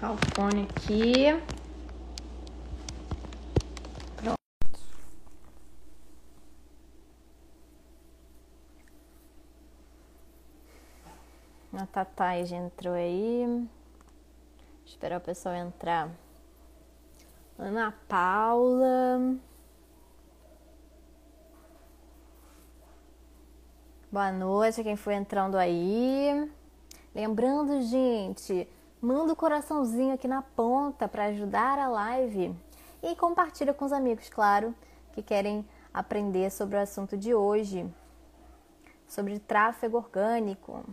colocar o fone aqui. Pronto. A Tatá já entrou aí. Esperar o pessoal entrar. Ana Paula. Boa noite a quem foi entrando aí. Lembrando, gente, manda o um coraçãozinho aqui na ponta para ajudar a live e compartilha com os amigos, claro, que querem aprender sobre o assunto de hoje, sobre tráfego orgânico.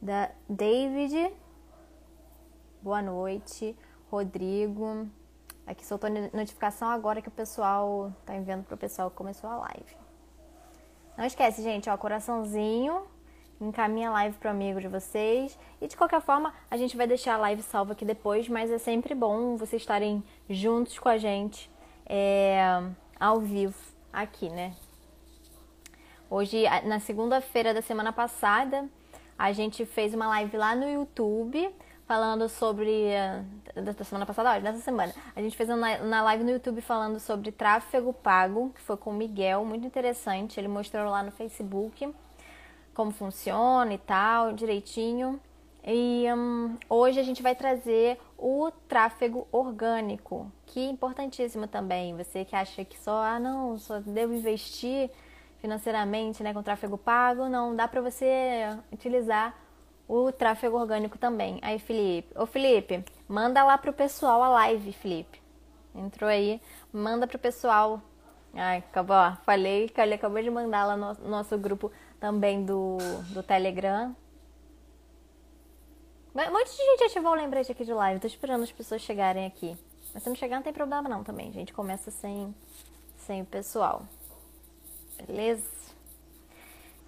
Da David, boa noite. Rodrigo, aqui soltou notificação agora que o pessoal tá enviando pro pessoal que começou a live. Não esquece, gente, ó, coraçãozinho, encaminha a live pro amigo de vocês. E de qualquer forma, a gente vai deixar a live salva aqui depois, mas é sempre bom vocês estarem juntos com a gente é, ao vivo aqui, né? Hoje, na segunda-feira da semana passada, a gente fez uma live lá no YouTube falando sobre. Da semana passada, olha, dessa semana. A gente fez uma live no YouTube falando sobre tráfego pago, que foi com o Miguel, muito interessante. Ele mostrou lá no Facebook como funciona e tal, direitinho. E um, hoje a gente vai trazer o tráfego orgânico, que é importantíssimo também. Você que acha que só, ah, não, só devo investir financeiramente né, com tráfego pago, não, dá para você utilizar o tráfego orgânico também. Aí, Felipe. Ô, Felipe, manda lá pro pessoal a live, Felipe. Entrou aí, manda pro pessoal. Ai, acabou, ó, falei que ele acabou de mandar lá no nosso grupo também do, do Telegram. Um monte de gente ativou o lembrete aqui de live. Tô esperando as pessoas chegarem aqui. Mas se não chegar, não tem problema não também. A gente começa sem, sem o pessoal. Beleza?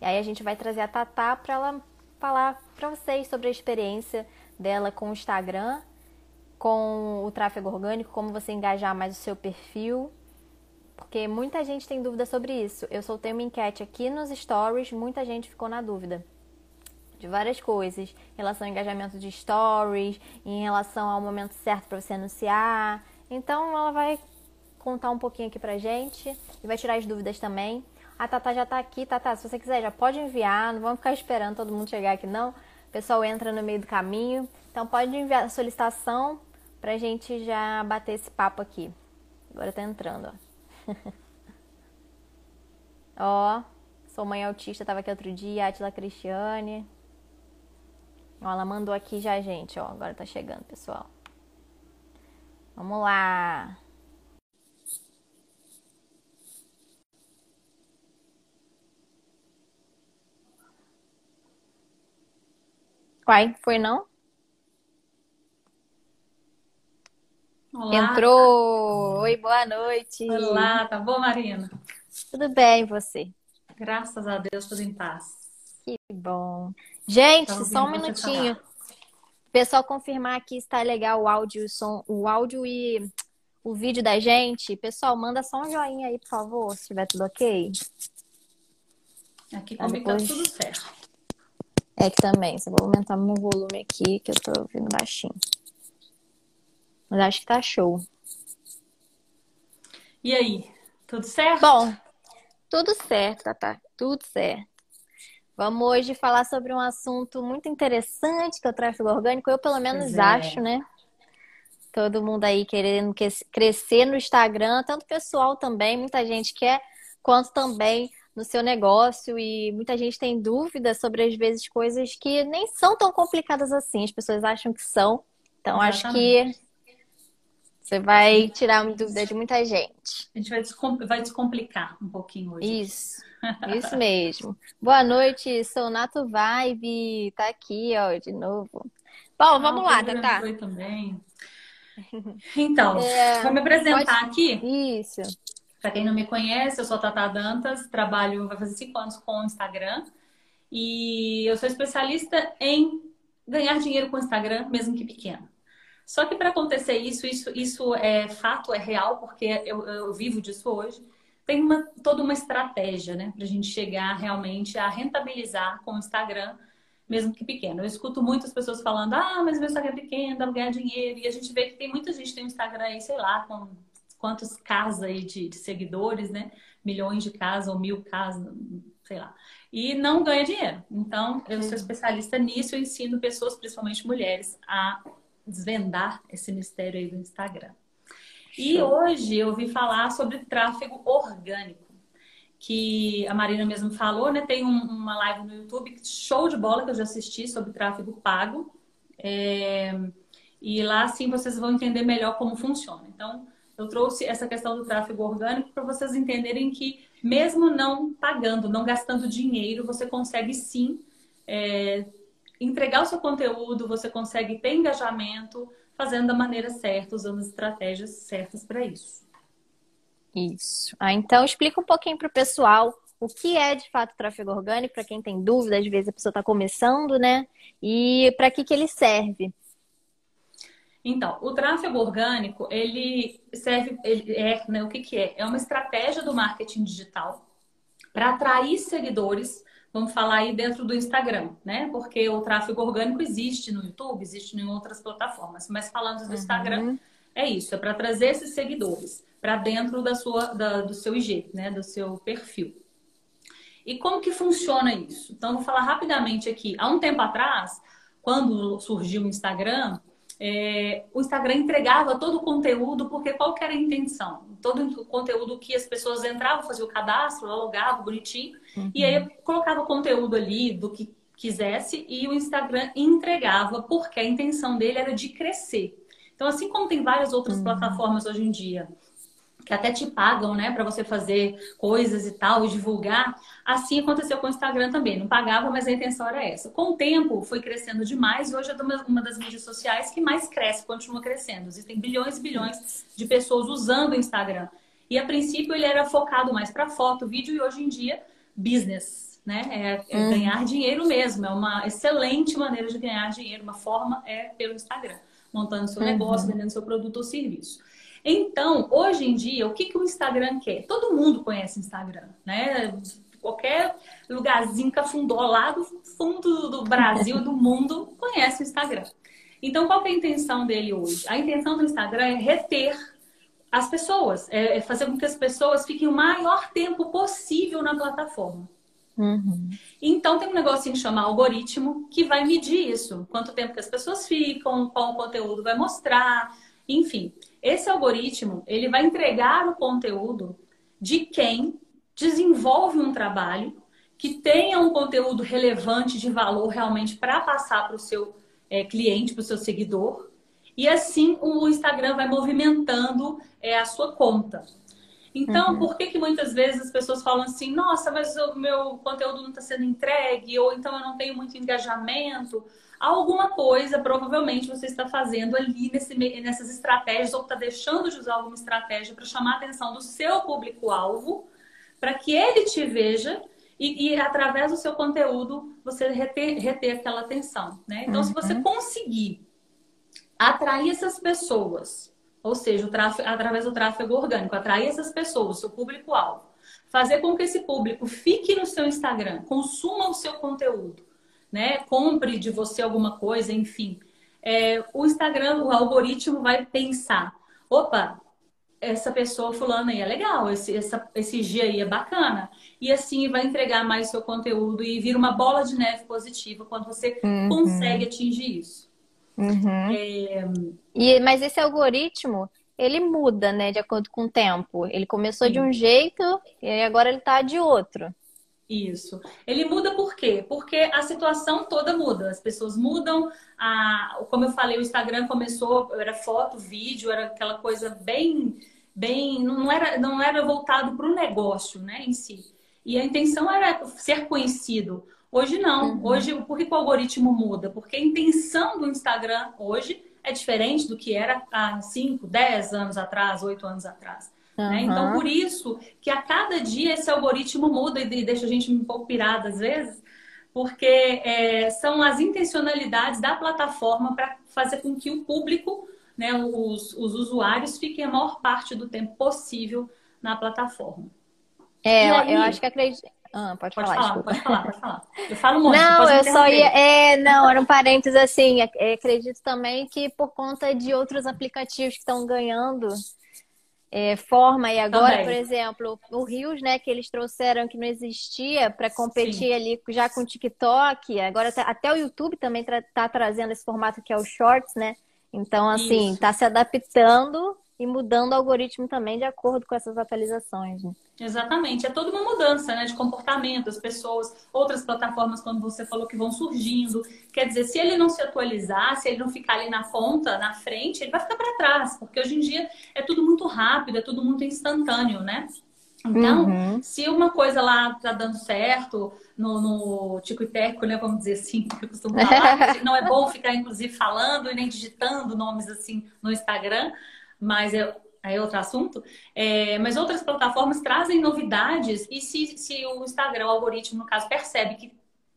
E aí a gente vai trazer a Tatá pra ela falar para vocês sobre a experiência dela com o Instagram, com o tráfego orgânico, como você engajar mais o seu perfil. Porque muita gente tem dúvida sobre isso. Eu soltei uma enquete aqui nos stories, muita gente ficou na dúvida de várias coisas, em relação ao engajamento de stories, em relação ao momento certo para você anunciar. Então ela vai contar um pouquinho aqui pra gente e vai tirar as dúvidas também. A Tata já tá aqui, Tata, se você quiser, já pode enviar, não vamos ficar esperando todo mundo chegar aqui não. O pessoal entra no meio do caminho. Então pode enviar a solicitação pra gente já bater esse papo aqui. Agora tá entrando, ó. ó, sou mãe autista, tava aqui outro dia, Atila Cristiane. Ó, ela mandou aqui já, gente, ó. Agora tá chegando, pessoal. Vamos lá. Uai, foi não? Olá. Entrou! Oi, boa noite! Olá, tá bom, Marina? Tudo bem, você? Graças a Deus, tudo em paz. Que bom. Gente, Tá só um minutinho. Pessoal, confirmar aqui se tá legal o áudio, e o som, o áudio e o vídeo da gente. Pessoal, manda só um joinha aí, por favor, se estiver tudo ok. Aqui Tá comigo tá tudo certo. É que também, só vou aumentar meu volume aqui, que eu tô ouvindo baixinho. Mas acho que tá show. E aí, tudo certo? Bom, tudo certo, Tata, tudo certo. Vamos hoje falar sobre um assunto muito interessante que é o tráfego orgânico. Eu, pelo menos, é. acho, né? Todo mundo aí querendo que- crescer no Instagram, tanto pessoal também, muita gente quer, quanto também no seu negócio. E muita gente tem dúvidas sobre, às vezes, coisas que nem são tão complicadas assim. As pessoas acham que são. Então, acho que você vai tirar uma dúvida de muita gente. A gente vai, descom- vai descomplicar um pouquinho hoje. Isso, isso mesmo. Boa noite, sou Nato Vibe, tá aqui, ó, de novo. Bom, vamos Ah, lá, Tatá. aí também. Então, É, vou me apresentar aqui. Isso. Para quem não me conhece, eu sou a Tata Dantas, trabalho, vai fazer cinco anos com o Instagram. E eu sou especialista em ganhar dinheiro com o Instagram, mesmo que pequeno. Só que para acontecer isso, isso, isso é fato, é real, porque eu, eu vivo disso hoje. Tem uma, toda uma estratégia, né, para a gente chegar realmente a rentabilizar com o Instagram mesmo que pequeno. Eu escuto muitas pessoas falando, ah, mas meu Instagram é pequeno, dá pra ganhar dinheiro. E a gente vê que tem muita gente que tem um Instagram aí, sei lá, com quantos casas aí de, de seguidores, né? Milhões de casas ou mil casas, sei lá. E não ganha dinheiro. Então, eu sou especialista nisso, eu ensino pessoas, principalmente mulheres, a desvendar esse mistério aí do Instagram. E hoje eu ouvi falar sobre tráfego orgânico que a Marina mesmo falou, né? Tem um, uma live no YouTube, show de bola, que eu já assisti sobre tráfego pago. É... E lá sim vocês vão entender melhor como funciona. Então, eu trouxe essa questão do tráfego orgânico para vocês entenderem que, mesmo não pagando, não gastando dinheiro, você consegue sim é... entregar o seu conteúdo, você consegue ter engajamento fazendo da maneira certa, usando as estratégias certas para isso. Isso. Ah, então explica um pouquinho para o pessoal o que é de fato tráfego orgânico, para quem tem dúvida, às vezes a pessoa está começando, né? E para que, que ele serve? Então, o tráfego orgânico, ele serve, ele é, né, o que, que é? É uma estratégia do marketing digital para atrair seguidores, vamos falar aí dentro do Instagram, né? Porque o tráfego orgânico existe no YouTube, existe em outras plataformas, mas falando do uhum. Instagram, é isso, é para trazer esses seguidores para dentro da sua, da, do seu IG, né? Do seu perfil. E como que funciona isso? Então, vou falar rapidamente aqui. Há um tempo atrás, quando surgiu o Instagram, é, o Instagram entregava todo o conteúdo, porque qual era a intenção? Todo o conteúdo que as pessoas entravam, faziam o cadastro, logavam bonitinho, uhum. e aí colocava o conteúdo ali do que quisesse, e o Instagram entregava, porque a intenção dele era de crescer. Então, assim como tem várias outras uhum. plataformas hoje em dia, que até te pagam, né, para você fazer coisas e tal, e divulgar. Assim aconteceu com o Instagram também. Não pagava, mas a intenção era essa. Com o tempo, foi crescendo demais e hoje é uma das mídias sociais que mais cresce, continua crescendo. Existem bilhões e bilhões de pessoas usando o Instagram. E a princípio ele era focado mais para foto, vídeo e hoje em dia business, né? É, é hum. ganhar dinheiro mesmo. É uma excelente maneira de ganhar dinheiro. Uma forma é pelo Instagram, montando seu uhum. negócio, vendendo seu produto ou serviço. Então, hoje em dia, o que, que o Instagram quer? Todo mundo conhece Instagram, né? Qualquer lugarzinho cafundó lá do fundo do Brasil, do mundo, conhece o Instagram. Então, qual é a intenção dele hoje? A intenção do Instagram é reter as pessoas, é fazer com que as pessoas fiquem o maior tempo possível na plataforma. Uhum. Então tem um negocinho chamado algoritmo que vai medir isso, quanto tempo que as pessoas ficam, qual o conteúdo vai mostrar, enfim. Esse algoritmo, ele vai entregar o conteúdo de quem desenvolve um trabalho que tenha um conteúdo relevante de valor realmente para passar para o seu é, cliente, para o seu seguidor. E assim o Instagram vai movimentando é, a sua conta. Então, uhum. por que, que muitas vezes as pessoas falam assim, nossa, mas o meu conteúdo não está sendo entregue, ou então eu não tenho muito engajamento? Alguma coisa provavelmente você está fazendo ali nesse, nessas estratégias ou está deixando de usar alguma estratégia para chamar a atenção do seu público-alvo, para que ele te veja e, e, através do seu conteúdo você reter, reter aquela atenção. Né? Então, uhum. se você uhum. conseguir atrair essas pessoas, ou seja, tráfego, através do tráfego orgânico, atrair essas pessoas, o seu público-alvo, fazer com que esse público fique no seu Instagram, consuma o seu conteúdo né? Compre de você alguma coisa, enfim. É, o Instagram, o algoritmo vai pensar: opa, essa pessoa fulana aí é legal, esse, essa, esse dia aí é bacana. E assim vai entregar mais seu conteúdo e vira uma bola de neve positiva quando você uhum. consegue atingir isso. Uhum. É... E, mas esse algoritmo, ele muda, né, de acordo com o tempo. Ele começou Sim. de um jeito e agora ele tá de outro. Isso. Ele muda por quê? Porque a situação toda muda. As pessoas mudam. A, como eu falei, o Instagram começou, era foto, vídeo, era aquela coisa bem, bem, não era, não era voltado para o negócio, né, em si. E a intenção era ser conhecido. Hoje não. Uhum. Hoje, por que o algoritmo muda? Porque a intenção do Instagram hoje é diferente do que era há 5, 10 anos atrás, 8 anos atrás. Uhum. Né? Então, por isso que a cada dia esse algoritmo muda e deixa a gente um pouco pirada às vezes, porque é, são as intencionalidades da plataforma para fazer com que o público, né, os, os usuários, fiquem a maior parte do tempo possível na plataforma. É, aí... eu acho que acredito. Ah, pode, Pode falar, falar, pode falar, pode falar. Eu falo muito, Não, eu só ia. É, não, era um parênteses assim. acredito também que por conta de outros aplicativos que estão ganhando é, forma, e agora, Também. por exemplo, o Rios, né, que eles trouxeram que não existia para competir ali já com o TikTok, agora tá- até o YouTube também tra- tá trazendo esse formato que é o Shorts, né? Então, assim, Isso. tá se adaptando e mudando o algoritmo também de acordo com essas atualizações. né? Exatamente, é toda uma mudança né, de comportamento das pessoas, outras plataformas, quando você falou que vão surgindo. Quer dizer, se ele não se atualizar, se ele não ficar ali na ponta, na frente, ele vai ficar para trás, porque hoje em dia é tudo muito rápido, é tudo muito instantâneo, né? Então, Uhum. se uma coisa lá tá dando certo no, no tico e teco, né? Vamos dizer assim, que eu costumo falar, não é bom ficar, inclusive, falando e nem digitando nomes assim no Instagram, mas é, aí é outro assunto. É, mas outras plataformas trazem novidades e se, se o Instagram, o algoritmo, no caso, percebe que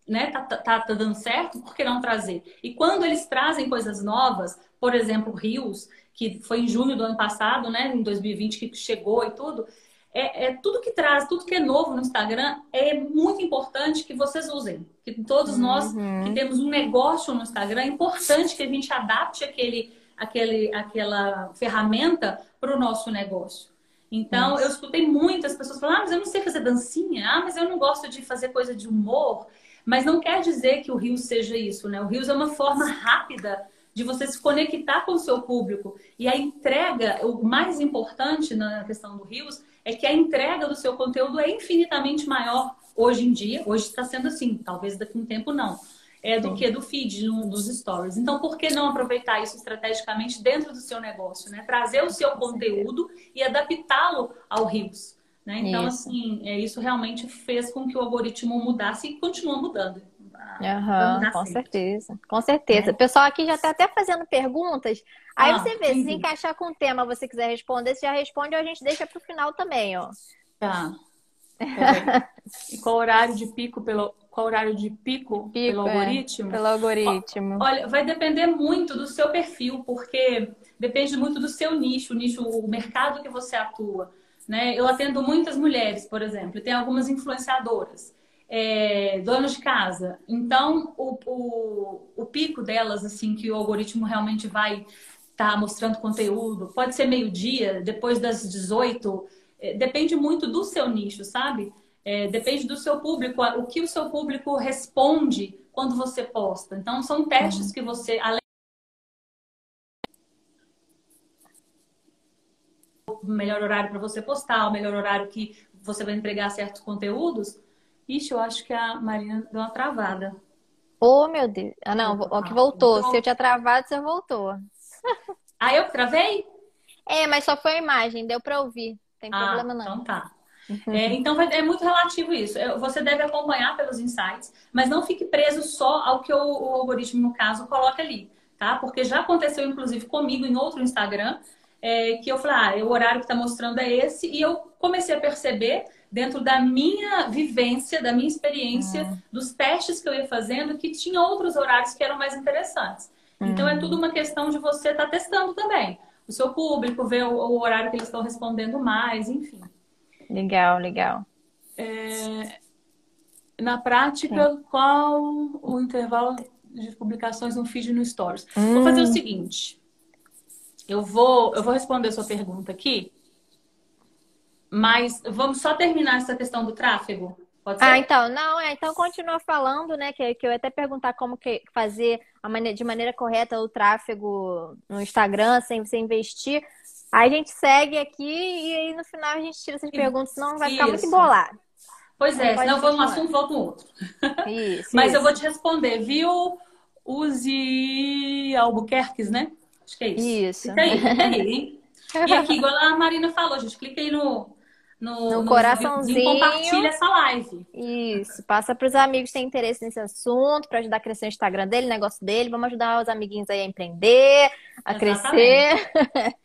né, tá, tá, tá dando certo, por que não trazer? E quando eles trazem coisas novas, por exemplo, Rios, que foi em junho do ano passado, né, em 2020, que chegou e tudo, é, é tudo que traz, tudo que é novo no Instagram, é muito importante que vocês usem. Que todos nós Uhum. que temos um negócio no Instagram, é importante que a gente adapte aquele, aquele, aquela ferramenta para o nosso negócio. Então, eu escutei muitas pessoas falando: ah, mas eu não sei fazer dancinha, ah, mas eu não gosto de fazer coisa de humor. Mas não quer dizer que o Rios seja isso, né? O Rios é uma forma rápida de você se conectar com o seu público. E a entrega, o mais importante na questão do Rios, é que a entrega do seu conteúdo é infinitamente maior hoje em dia. Hoje está sendo assim, talvez daqui a um tempo não. É do Sim. que do feed, no- dos stories. Então, por que não aproveitar isso estrategicamente dentro do seu negócio, né? Trazer o seu conteúdo e adaptá-lo ao Rios. Né? Então, Isso. assim, é, isso realmente fez com que o algoritmo mudasse e continua mudando. Mudar com sempre. certeza. Com certeza. É. O pessoal aqui já está até fazendo perguntas. Aí Ah, você vê, se encaixar com o tema, você quiser responder, você já responde ou a gente deixa para o final também, ó. Tá. Peraí. E qual horário de pico pelo qual horário de pico, pelo é, algoritmo? Pelo algoritmo. Olha, vai depender muito do seu perfil, porque depende muito do seu nicho, o nicho, o mercado que você atua. Né? Eu atendo muitas mulheres, por exemplo, tem algumas influenciadoras, é, donas de casa. Então, o, o, o pico delas, assim, que o algoritmo realmente vai estar mostrando conteúdo, pode ser meio-dia, depois das 18, é, depende muito do seu nicho, sabe? É, depende do seu público, o que o seu público responde quando você posta. Então, são testes que você, além do melhor horário para você postar, o melhor horário que você vai entregar certos conteúdos. Ixi, eu acho que a Marina deu uma travada. Oh, meu Deus. Ah, não, ó, que voltou. Se eu tinha travado, você voltou. Ah, eu que travei? É, mas só foi a imagem, deu para ouvir. Tem Ah, problema não. então tá. É, então é muito relativo isso. É, Você deve acompanhar pelos insights, mas não fique preso só ao que o, o algoritmo, no caso, coloca ali, tá? Porque já aconteceu, inclusive, comigo em outro Instagram, é, que eu falei, ah, o horário que está mostrando é esse, e eu comecei a perceber, dentro da minha vivência, da minha experiência, dos testes que eu ia fazendo, que tinha outros horários que eram mais interessantes. Então é tudo uma questão de você estar testando também. O seu público, ver o, o horário que eles estão respondendo mais, enfim. Legal, legal. Na prática, qual o intervalo de publicações no feed e no Stories? Vou Hum. fazer o seguinte. Eu vou, eu vou responder a sua pergunta aqui, mas vamos só terminar essa questão do tráfego. Pode ser? Ah, então, não, é, então continua falando, né, que, que eu ia até perguntar como que fazer a mane- de maneira correta o tráfego no Instagram sem você investir. Aí a gente segue aqui e aí no final a gente tira essas perguntas, senão vai ficar muito Isso. embolado. Pois é, senão eu vou num continuar. assunto, volto no outro. Isso. Mas eu isso. vou te responder, viu? Use Albuquerques, né? Acho que é isso. Isso. Fica aí, fica aí, hein? E aqui, igual a Marina falou, gente, clica aí no, no, No no coraçãozinho. compartilha essa live. Isso, passa para os amigos que têm interesse nesse assunto, para ajudar a crescer o Instagram dele, o negócio dele. Vamos ajudar os amiguinhos aí a empreender, a Exatamente. crescer.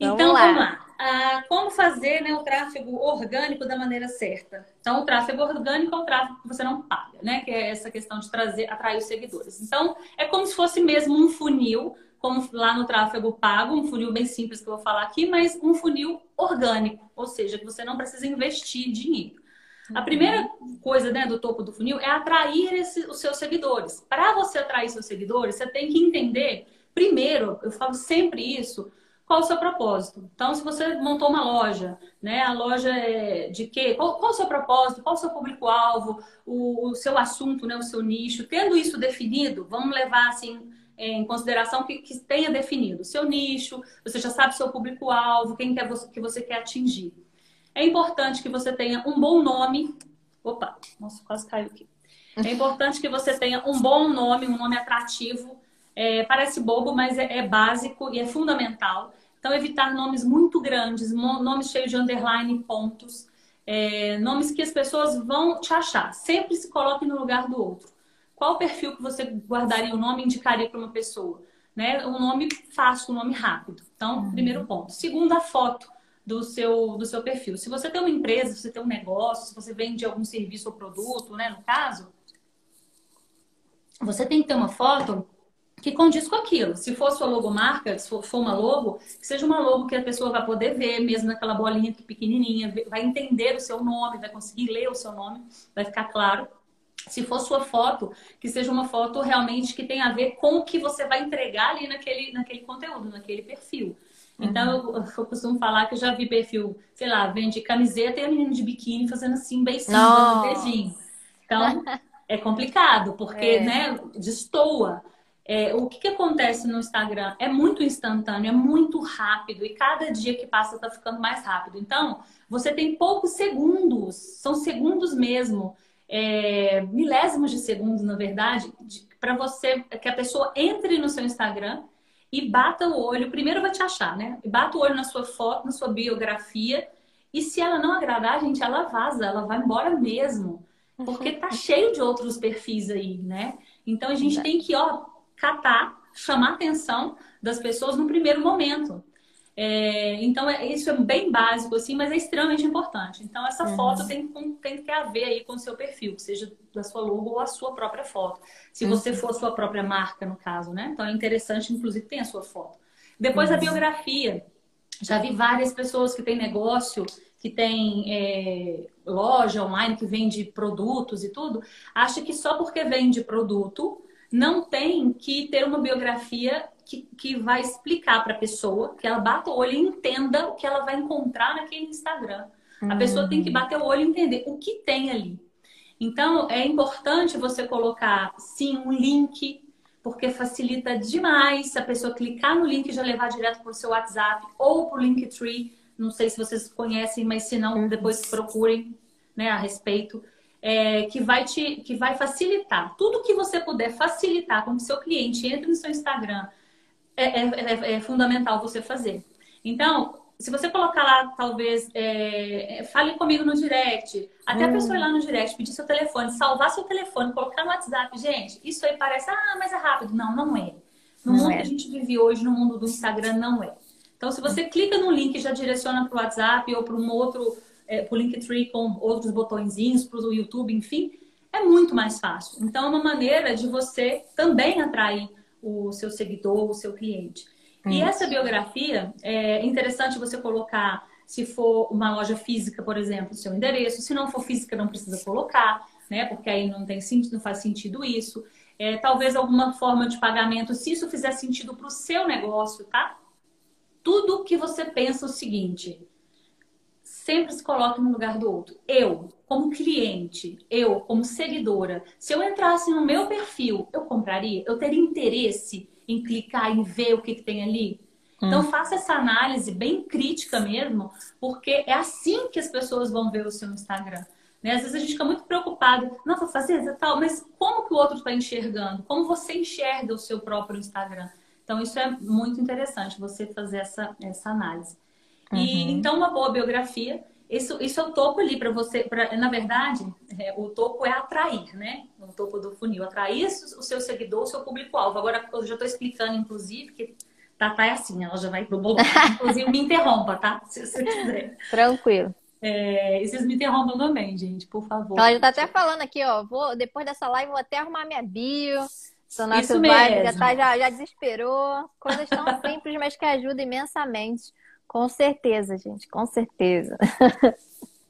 Vamos Então, lá. vamos lá. Ah, como fazer né, o tráfego orgânico da maneira certa? Então, o tráfego orgânico é o tráfego que você não paga, né? Que é essa questão de trazer, atrair os seguidores. Então, é como se fosse mesmo um funil, como lá no tráfego pago, um funil bem simples que eu vou falar aqui, mas um funil orgânico, ou seja, que você não precisa investir dinheiro. A primeira coisa né, do topo do funil é atrair esse, os seus seguidores. Para você atrair seus seguidores, você tem que entender, primeiro, eu falo sempre isso, qual o seu propósito. Então, se você montou uma loja, né? A loja é de quê? Qual, qual o seu propósito? Qual o seu público-alvo? O, o, seu assunto, né? O seu nicho. Tendo isso definido, vamos levar assim em consideração que, que tenha definido o seu nicho, você já sabe o seu público-alvo, quem quer você, que você quer atingir. É importante que você tenha um bom nome. Opa, nossa, quase caiu aqui. É importante que você tenha um bom nome, um nome atrativo. É, parece bobo, mas é, é, básico e é fundamental. Então, evitar nomes muito grandes, nomes cheios de underline, pontos, é, nomes que as pessoas vão te achar. Sempre se coloque no lugar do outro. Qual o perfil que você guardaria o nome e indicaria para uma pessoa? Né? Um nome fácil, um nome rápido. Então, uhum. primeiro ponto. Segundo, a foto do seu, do seu perfil. Se você tem uma empresa, se você tem um negócio, se você vende algum serviço ou produto, né, no caso, você tem que ter uma foto que condiz com aquilo. Se for sua logomarca, se for, uma logo, que seja uma logo que a pessoa vai poder ver, mesmo naquela bolinha pequenininha, vai entender o seu nome, vai conseguir ler o seu nome, vai ficar claro. Se for sua foto, que seja uma foto realmente que tenha a ver com o que você vai entregar ali naquele, naquele conteúdo, naquele perfil. Então, uhum. eu, eu, costumo falar que eu já vi perfil, sei lá, vende camiseta e a menina de biquíni fazendo assim, beicinho, dando beijinho. Então, é complicado, porque, é. né, destoa. É, o que, que acontece no Instagram? É muito instantâneo, é muito rápido, e cada dia que passa está ficando mais rápido. Então, você tem poucos segundos, são segundos mesmo, é, milésimos de segundos, na verdade, para você que a pessoa entre no seu Instagram e bata o olho. Primeiro vai te achar, né? E bata o olho na sua foto, na sua biografia. E se ela não agradar, gente, ela vaza, ela vai embora mesmo. Porque tá cheio de outros perfis aí, né? Então a gente tem que, ó, catar, chamar a atenção das pessoas no primeiro momento. É, então, é, isso é bem básico, assim, mas é extremamente importante. Então, essa uhum. foto tem, tem que ter a ver aí com o seu perfil, seja da sua logo ou a sua própria foto. Se uhum. você for a sua própria marca, no caso, né? Então, é interessante, inclusive, ter a sua foto. Depois, uhum. a biografia. Já vi várias pessoas que têm negócio, que tem é, loja online, que vende produtos e tudo, acha que só porque vende produto não tem que ter uma biografia que, que vai explicar para a pessoa, que ela bata o olho e entenda o que ela vai encontrar naquele Instagram. A pessoa tem que hum. bater o olho e entender o que tem ali. Então, é importante você colocar, sim, um link, porque facilita demais a pessoa clicar no link e já levar direto para o seu WhatsApp ou para o Linktree. Não sei se vocês conhecem, mas se não, depois procurem né, a respeito é, que, vai te, que vai facilitar. Tudo que você puder facilitar com que seu cliente entre no seu Instagram é, é, é, é fundamental você fazer. Então, se você colocar lá, talvez, é, fale comigo no direct, até hum. a pessoa ir lá no direct, pedir seu telefone, salvar seu telefone, colocar no WhatsApp, gente, isso aí parece, ah, mas é rápido. Não, não é. No não mundo é. que a gente vive hoje, no mundo do Instagram, não é. Então, se você clica no link e já direciona para o WhatsApp ou para um outro é, para o Linktree com outros botõezinhos, para o YouTube, enfim, é muito mais fácil. Então, é uma maneira de você também atrair o seu seguidor, o seu cliente. E essa biografia, é interessante você colocar, se for uma loja física, por exemplo, o seu endereço. Se não for física, não precisa colocar, né? Porque aí não tem sentido, não faz sentido isso. É, talvez alguma forma de pagamento, se isso fizer sentido para o seu negócio, tá? Tudo que você pensa é o seguinte: sempre se coloque no lugar do outro. Eu, como cliente, eu, como seguidora, se eu entrasse no meu perfil, eu compraria? Eu teria interesse em clicar e ver o que, que tem ali? Hum. Então, faça essa análise bem crítica mesmo, porque é assim que as pessoas vão ver o seu Instagram. Né? Às vezes a gente fica muito preocupado, não, vou fazer tal, mas como que o outro está enxergando? Como você enxerga o seu próprio Instagram? Então, isso é muito interessante, você fazer essa, essa análise. Uhum. E então uma boa biografia, isso, isso é o topo ali para você, pra, na verdade, é, o topo é atrair, né? O topo do funil, atrair o seu seguidor, o seu público-alvo. Agora eu já estou explicando, inclusive, que Tatá é assim, ela já vai pro bolo. Inclusive, me interrompa, tá? Se você quiser. Tranquilo. É, e vocês me interrompam também, gente, por favor. Ela já tá até falando aqui, ó. Vou, depois dessa live, vou até arrumar minha bio. Sonato Vibe já, tá, já, já desesperou. Coisas tão simples, mas que ajudam imensamente. Com certeza, gente, com certeza.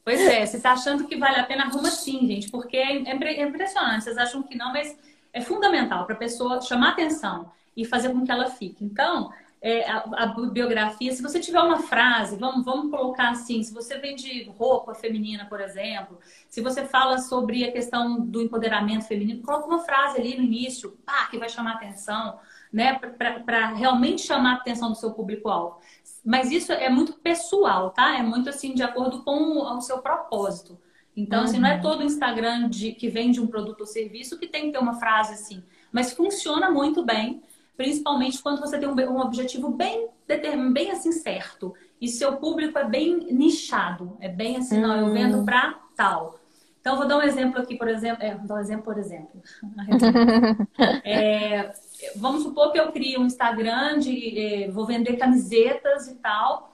Pois é, você está achando que vale a pena, arruma sim, gente, porque é, é impressionante. Vocês acham que não, mas é fundamental para a pessoa chamar atenção e fazer com que ela fique. Então, é, a, a, biografia, se você tiver uma frase, vamos, vamos colocar assim, se você vende roupa feminina, por exemplo, se você fala sobre a questão do empoderamento feminino, coloca uma frase ali no início, pá, que vai chamar atenção, né, para realmente chamar a atenção do seu público-alvo. Mas isso é muito pessoal, tá? É muito assim, de acordo com o, seu propósito. Então, uhum. assim, não é uhum. todo Instagram de, que vende um produto ou serviço que tem que ter uma frase assim. Mas funciona muito bem principalmente quando você tem um, um objetivo bem determinado, bem assim certo. E seu público é bem nichado, é bem assim, não, eu vendo hum. para tal. Então, vou dar um exemplo aqui, por exemplo. É, vou dar um exemplo, por exemplo. é, vamos supor que eu crio um Instagram de é, vou vender camisetas e tal.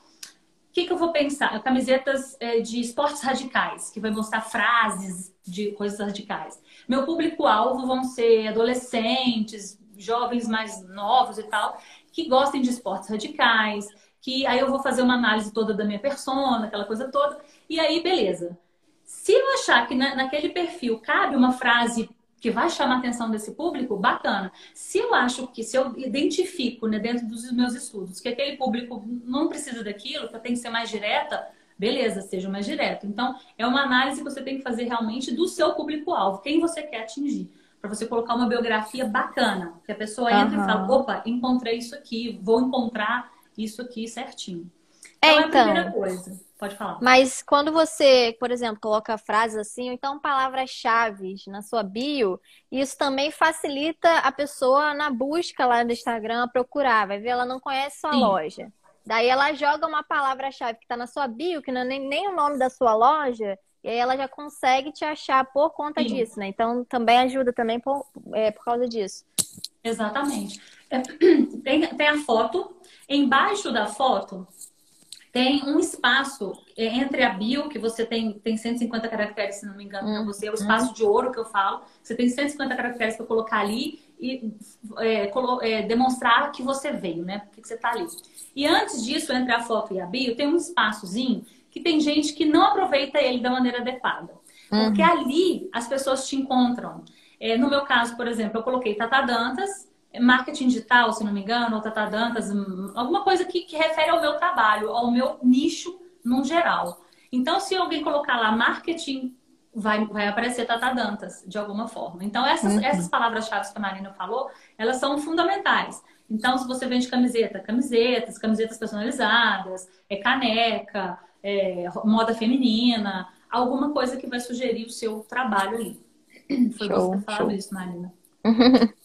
O que, que eu vou pensar? Camisetas é, de esportes radicais, que vai mostrar frases de coisas radicais. Meu público-alvo vão ser adolescentes, jovens mais novos e tal, que gostem de esportes radicais, que aí eu vou fazer uma análise toda da minha persona, aquela coisa toda, e aí beleza. Se eu achar que na, naquele perfil cabe uma frase que vai chamar a atenção desse público, bacana. Se eu acho que, se eu identifico né, dentro dos meus estudos que aquele público não precisa daquilo, que eu tenho que ser mais direta, beleza, seja mais direto. Então, é uma análise que você tem que fazer realmente do seu público-alvo, quem você quer atingir para você colocar uma biografia bacana, que a pessoa entra uhum. e fala, opa, encontrei isso aqui, vou encontrar isso aqui certinho. Então, é, então, é a então. primeira coisa. Pode falar. Mas quando você, por exemplo, coloca frases assim, ou então palavras-chave na sua bio, isso também facilita a pessoa na busca lá do Instagram procurar. Vai ver, ela não conhece sua Sim. loja. Daí ela joga uma palavra-chave que está na sua bio, que não é nem, nem o nome da sua loja, e aí ela já consegue te achar por conta Sim. disso, né? Então também ajuda também por, é, por causa disso. Exatamente. É, tem, tem a foto, embaixo da foto tem um espaço é, entre a bio, que você tem, tem 150 caracteres, se não me engano, para você, é o espaço de ouro que eu falo. Você tem 150 caracteres para colocar ali e é, é, demonstrar que você veio, né? Por que você está ali. E antes disso, entre a foto e a bio, tem um espaçozinho que tem gente que não aproveita ele da maneira adequada. Uhum. Porque ali as pessoas te encontram. É, no meu caso, por exemplo, eu coloquei Tata Dantas, marketing digital, se não me engano, ou Tata Dantas, hum, alguma coisa que, que refere ao meu trabalho, ao meu nicho no geral. Então, se alguém colocar lá marketing, vai, vai aparecer Tata Dantas, de alguma forma. Então, essas, uhum. essas palavras-chave que a Marina falou, elas são fundamentais. Então, se você vende camiseta, camisetas, camisetas personalizadas, é caneca, é, moda feminina, alguma coisa que vai sugerir o seu trabalho ali. Foi show, você falando isso, Marina.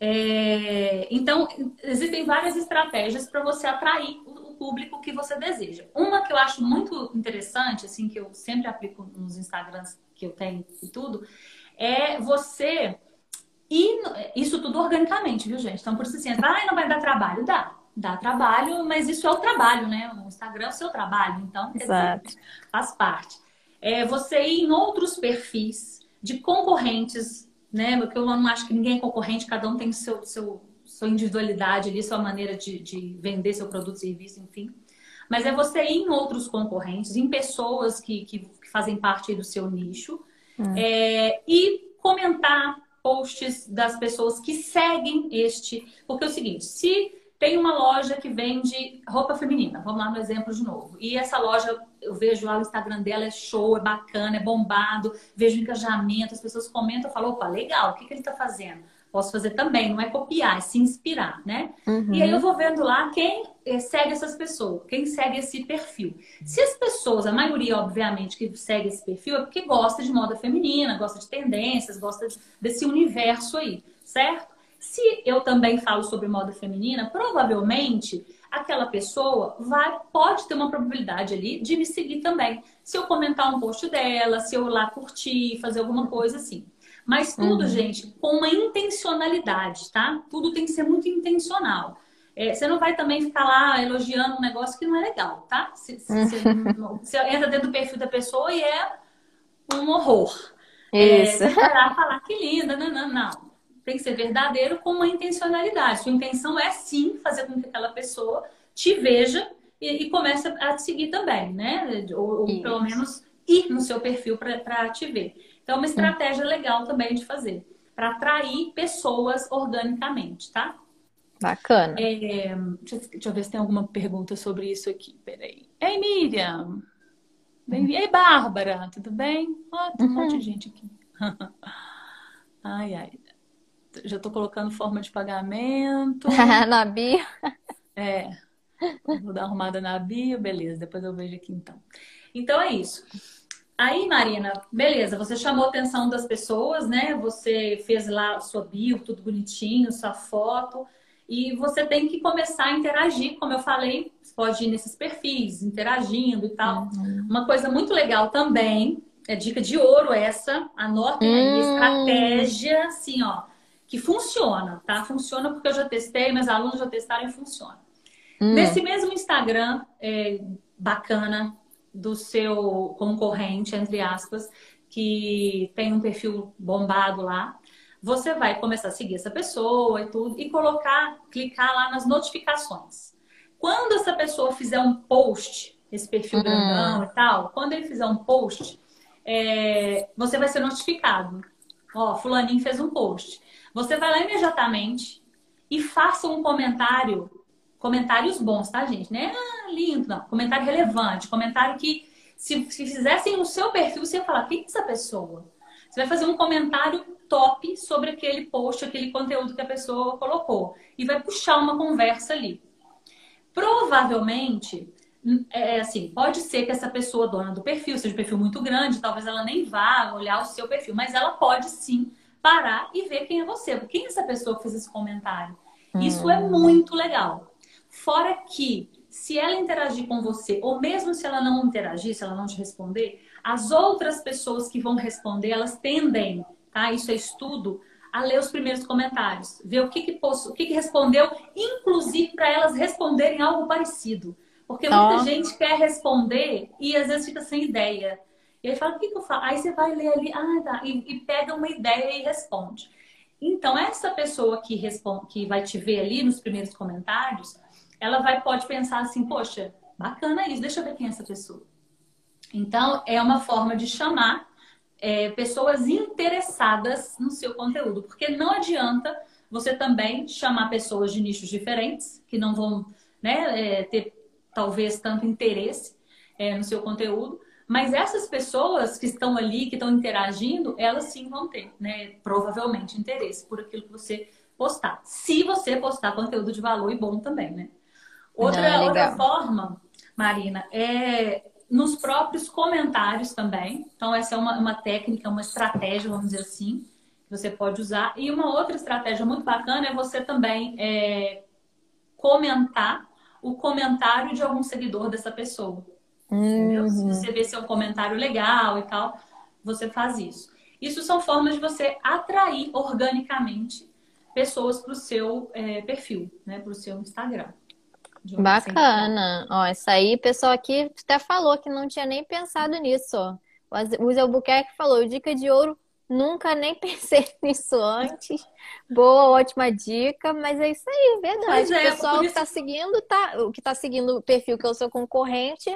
é, então, existem várias estratégias para você atrair o público que você deseja. Uma que eu acho muito interessante, assim, que eu sempre aplico nos Instagrams que eu tenho e tudo, é você ir, isso tudo organicamente, viu, gente? Então, por isso assim, ah, não vai dar trabalho. Dá dá trabalho, mas isso é o trabalho, né? O Instagram é o seu trabalho, então dizer, faz parte. É você ir em outros perfis de concorrentes, né? Porque eu não acho que ninguém é concorrente, cada um tem seu, seu, sua individualidade ali, sua maneira de, de vender seu produto, serviço, enfim. Mas é você ir em outros concorrentes, em pessoas que, que, que fazem parte do seu nicho, hum. é, e comentar posts das pessoas que seguem este. Porque é o seguinte, se tem uma loja que vende roupa feminina. Vamos lá no exemplo de novo. E essa loja, eu vejo lá o Instagram dela, é show, é bacana, é bombado, vejo engajamento, as pessoas comentam, falam, opa, legal, o que, que ele está fazendo? Posso fazer também, não é copiar, é se inspirar, né? Uhum. E aí eu vou vendo lá quem eh, segue essas pessoas, quem segue esse perfil. Se as pessoas, a maioria, obviamente, que segue esse perfil, é porque gosta de moda feminina, gosta de tendências, gosta desse universo aí, certo? Se eu também falo sobre moda feminina, provavelmente aquela pessoa vai, pode ter uma probabilidade ali de me seguir também. Se eu comentar um post dela, se eu lá curtir, fazer alguma coisa assim. Mas tudo, uhum. gente, com uma intencionalidade, tá? Tudo tem que ser muito intencional. É, você não vai também ficar lá elogiando um negócio que não é legal, tá? Você, você entra dentro do perfil da pessoa e é um horror. Isso. É, você vai lá falar que linda, não, não, não tem que ser verdadeiro com uma intencionalidade. Sua intenção é sim fazer com que aquela pessoa te veja e, e comece a te seguir também, né? Ou, ou pelo menos ir no seu perfil para te ver. Então, é uma estratégia legal também de fazer, para atrair pessoas organicamente, tá? Bacana. É, deixa, deixa, eu ver se tem alguma pergunta sobre isso aqui. Peraí. Ei, Miriam! Bem, Ei, Bárbara! Tudo bem? Ó, oh, tem um uhum. monte de gente aqui. ai, ai. Já estou colocando forma de pagamento. na bio. É. Vou dar uma arrumada na bio, beleza. Depois eu vejo aqui então. Então é isso. Aí, Marina, beleza, você chamou a atenção das pessoas, né? Você fez lá sua bio, tudo bonitinho, sua foto. E você tem que começar a interagir, como eu falei, você pode ir nesses perfis, interagindo e tal. Uhum. Uma coisa muito legal também, é dica de ouro essa, anotem aí, hum. estratégia, assim, ó, que funciona, tá? Funciona porque eu já testei, meus alunos já testaram e funciona. Uhum. Nesse mesmo Instagram, é, bacana, do seu concorrente, entre aspas, que tem um perfil bombado lá, você vai começar a seguir essa pessoa e tudo, e colocar, clicar lá nas notificações. Quando essa pessoa fizer um post, esse perfil uhum. grandão e tal, quando ele fizer um post, é, você vai ser notificado. Ó, fulaninho fez um post. Você vai lá imediatamente e faça um comentário, comentários bons, tá, gente? Né? Ah, lindo, não. Comentário relevante, comentário que se, se fizessem no seu perfil, você ia falar, quem é essa pessoa? Você vai fazer um comentário top sobre aquele post, aquele conteúdo que a pessoa colocou. E vai puxar uma conversa ali. Provavelmente, é, é assim, pode ser que essa pessoa, dona do perfil, seja um perfil muito grande, talvez ela nem vá olhar o seu perfil, mas ela pode sim parar e ver quem é você. Quem é essa pessoa que fez esse comentário? Isso é hum. muito legal. Fora que, se ela interagir com você, ou mesmo se ela não interagir, se ela não te responder, as outras pessoas que vão responder, elas tendem tá? Isso é estudo, a ler os primeiros comentários, ver o que que, posso, o que, que respondeu, inclusive para elas responderem algo parecido. Porque muita oh. gente quer responder e às vezes fica sem ideia. E aí fala, o que, que eu falo? Aí você vai ler ali, ah, tá, e, e pega uma ideia e responde. Então, essa pessoa que, responde, que vai te ver ali nos primeiros comentários, ela vai pode pensar assim, poxa, bacana isso, deixa eu ver quem é essa pessoa. Então, é uma forma de chamar é, pessoas interessadas no seu conteúdo, porque não adianta você também chamar pessoas de nichos diferentes, que não vão né, é, ter talvez tanto interesse é, no seu conteúdo, mas essas pessoas que estão ali, que estão interagindo, elas sim vão ter, né, provavelmente interesse por aquilo que você postar. Se você postar conteúdo de valor e bom também, né? Outra, ah, outra forma, Marina, é nos próprios comentários também. Então, essa é uma, uma técnica, uma estratégia, vamos dizer assim, que você pode usar. E uma outra estratégia muito bacana é você também é, comentar o comentário de algum seguidor dessa pessoa. Uhum. Se você vê se é um comentário legal e tal, você faz isso. Isso são formas de você atrair organicamente pessoas para o seu é, perfil, né, para o seu Instagram. Bacana. Ó, isso aí, pessoal aqui até falou que não tinha nem pensado nisso, ó. O Zé Albuquerque falou, dica de ouro, nunca nem pensei nisso antes. Boa, ótima dica, mas é isso aí, verdade. É, o pessoal que está seguindo, tá, o que está seguindo o perfil que é o seu concorrente,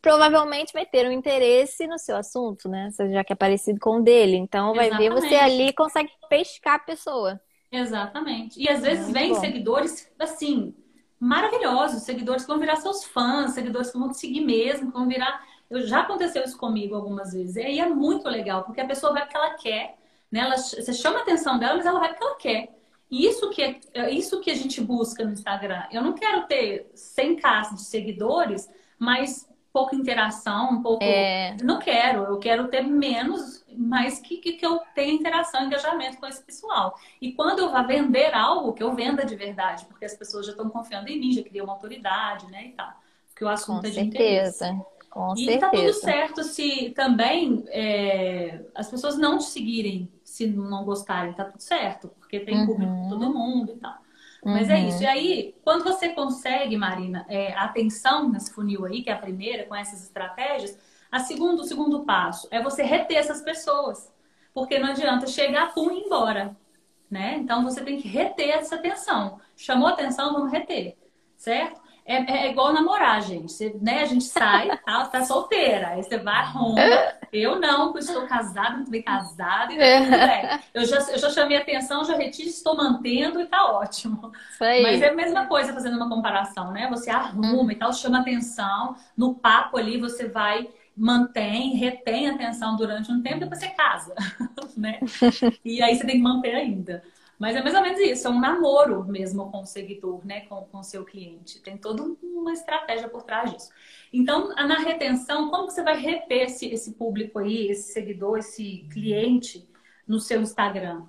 provavelmente vai ter um interesse no seu assunto, né? Já que é parecido com o dele. Então vai Exatamente. ver você ali consegue pescar a pessoa. Exatamente. E às vezes vem seguidores assim, maravilhosos, seguidores que vão virar seus fãs, seguidores que vão te seguir mesmo, que vão virar. Eu, já aconteceu isso comigo algumas vezes. E é muito legal, porque a pessoa vai porque ela quer, né? Ela, você chama a atenção dela, mas ela vai porque ela quer. E isso que, é, é isso que a gente busca no Instagram. Eu não quero ter 100k de seguidores, mas pouca interação, um pouco. É... Não quero, eu quero ter menos, mas que, que, que eu tenha interação, engajamento com esse pessoal. E quando eu vá vender algo, que eu venda de verdade, porque as pessoas já estão confiando em mim, já criei uma autoridade, né? E tal. Porque o assunto com é de certeza. interesse. Com e certeza. tá tudo certo se também é, as pessoas não te seguirem se não gostarem, tá tudo certo, porque tem uhum. público para todo mundo e tal. Mas é isso. E aí, quando você consegue, Marina, é, atenção nesse funil aí, que é a primeira, com essas estratégias, a segundo, o segundo passo é você reter essas pessoas. Porque não adianta chegar, pum, e ir embora. Né? Então você tem que reter essa atenção. Chamou atenção, vamos reter. Certo? É, é, igual namorar, gente. Você, né, a gente sai, tá, tá solteira. Aí você vai, arruma. Eu não, porque estou casada, muito bem casada. E tá eu, já, eu já chamei atenção, já retiro, estou mantendo e tá ótimo. Mas é a mesma coisa fazendo uma comparação, né? Você arruma hum. e tal, chama atenção. No papo ali, você vai mantém, retém a atenção durante um tempo, depois você casa, né? E aí você tem que manter ainda. Mas é mais ou menos isso, é um namoro mesmo com o seguidor, né? Com o seu cliente. Tem toda uma estratégia por trás disso. Então, na retenção, como você vai reter esse, esse público aí, esse seguidor, esse cliente no seu Instagram?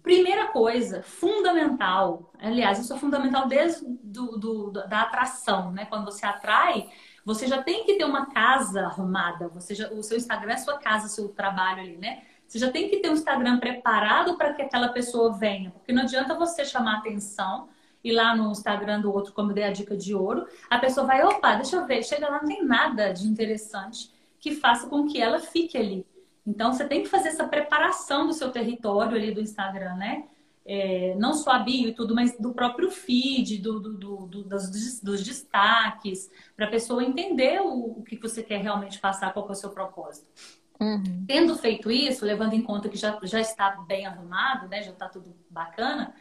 Primeira coisa, fundamental, aliás, isso é fundamental desde do, do, da atração, né? Quando você atrai, você já tem que ter uma casa arrumada. Você já, o seu Instagram é sua casa, seu trabalho ali, né? Você já tem que ter um Instagram preparado para que aquela pessoa venha. Porque não adianta você chamar atenção e lá no Instagram do outro, como eu dei a dica de ouro, a pessoa vai, opa, deixa eu ver, chega lá, não tem nada de interessante que faça com que ela fique ali. Então, você tem que fazer essa preparação do seu território ali do Instagram, né? É, não só a bio e tudo, mas do próprio feed, do, do, do, dos, dos, destaques, para a pessoa entender o, o que você quer realmente passar, qual é o seu propósito. Uhum. Tendo feito isso, levando em conta que já, já está bem arrumado, né? Já está tudo bacana,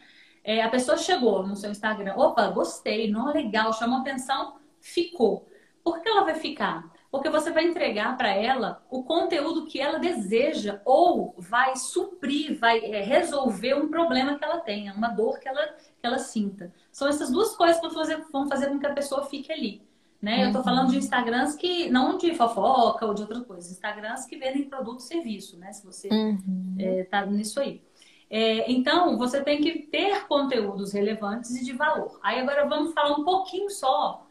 é, a pessoa chegou no seu Instagram, opa, gostei, não legal, chamou atenção, ficou. Por que ela vai ficar? Porque você vai entregar para ela o conteúdo que ela deseja ou vai suprir, vai é, resolver um problema que ela tenha, uma dor que ela, que ela sinta. São essas duas coisas que vão fazer, vão fazer com que a pessoa fique ali. Né? Uhum. Eu estou falando de Instagrams que, não de fofoca ou de outras coisas, Instagrams que vendem produto e serviço, né? Se você uhum. é, tá nisso aí. É, então, você tem que ter conteúdos relevantes e de valor. Aí agora vamos falar um pouquinho só,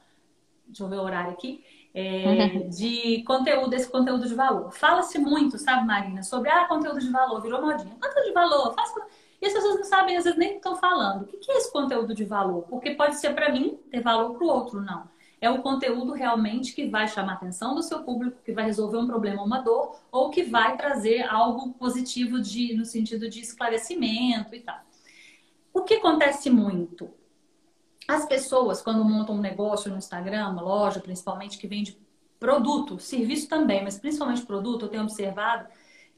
deixa eu ver o horário aqui, é, uhum. de conteúdo, esse conteúdo de valor. Fala-se muito, sabe, Marina, sobre ah, conteúdo de valor, virou modinha. Conteúdo de valor, faça... E as pessoas não sabem, às vezes nem estão falando. O que é esse conteúdo de valor? Porque pode ser para mim ter valor para o outro, não é o conteúdo realmente que vai chamar a atenção do seu público, que vai resolver um problema, uma dor, ou que vai trazer algo positivo de, no sentido de esclarecimento e tal. O que acontece muito? As pessoas, quando montam um negócio no Instagram, uma loja, principalmente, que vende produto, serviço também, mas principalmente produto, eu tenho observado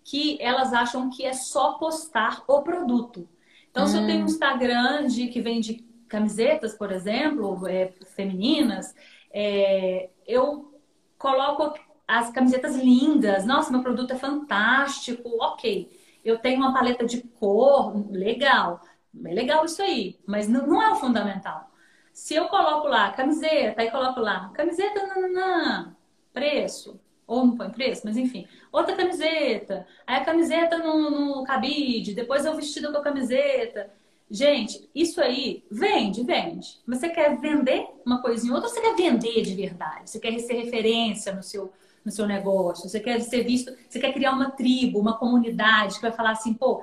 que elas acham que é só postar o produto. Então, hum. se eu tenho um hum. Instagram de que vende camisetas, por exemplo, é, femininas, é, eu coloco as camisetas lindas. Nossa, meu produto é fantástico. Ok. Eu tenho uma paleta de cor, legal. É legal isso aí, mas não, não é o fundamental. Se eu coloco lá camiseta, aí coloco lá camiseta, preço, ou não põe preço, mas enfim, outra camiseta, aí a camiseta no, no cabide, depois o vestido com a camiseta. Gente, isso aí vende, vende. Mas você quer vender uma coisinha ou outra ou você quer vender de verdade? Você quer ser referência no seu, no seu negócio? Você quer ser visto, você quer criar uma tribo, uma comunidade que vai falar assim, pô,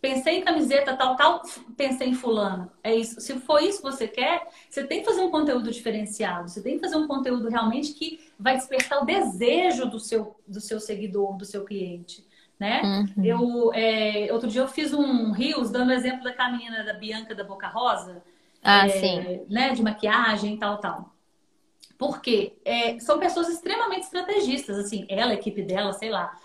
pensei em camiseta tal, tal, pensei em fulano. É isso. Se for isso que você quer, você tem que fazer um conteúdo diferenciado. Você tem que fazer um conteúdo realmente que vai despertar o desejo do seu, do seu seguidor, do seu cliente né? Uhum. Eu, é, outro dia eu fiz um rios dando o exemplo daquela menina da Bianca da Boca Rosa. Ah, é, sim. Né, de maquiagem e tal, tal. Porque é, são pessoas extremamente estrategistas, assim, ela, a equipe dela, sei lá.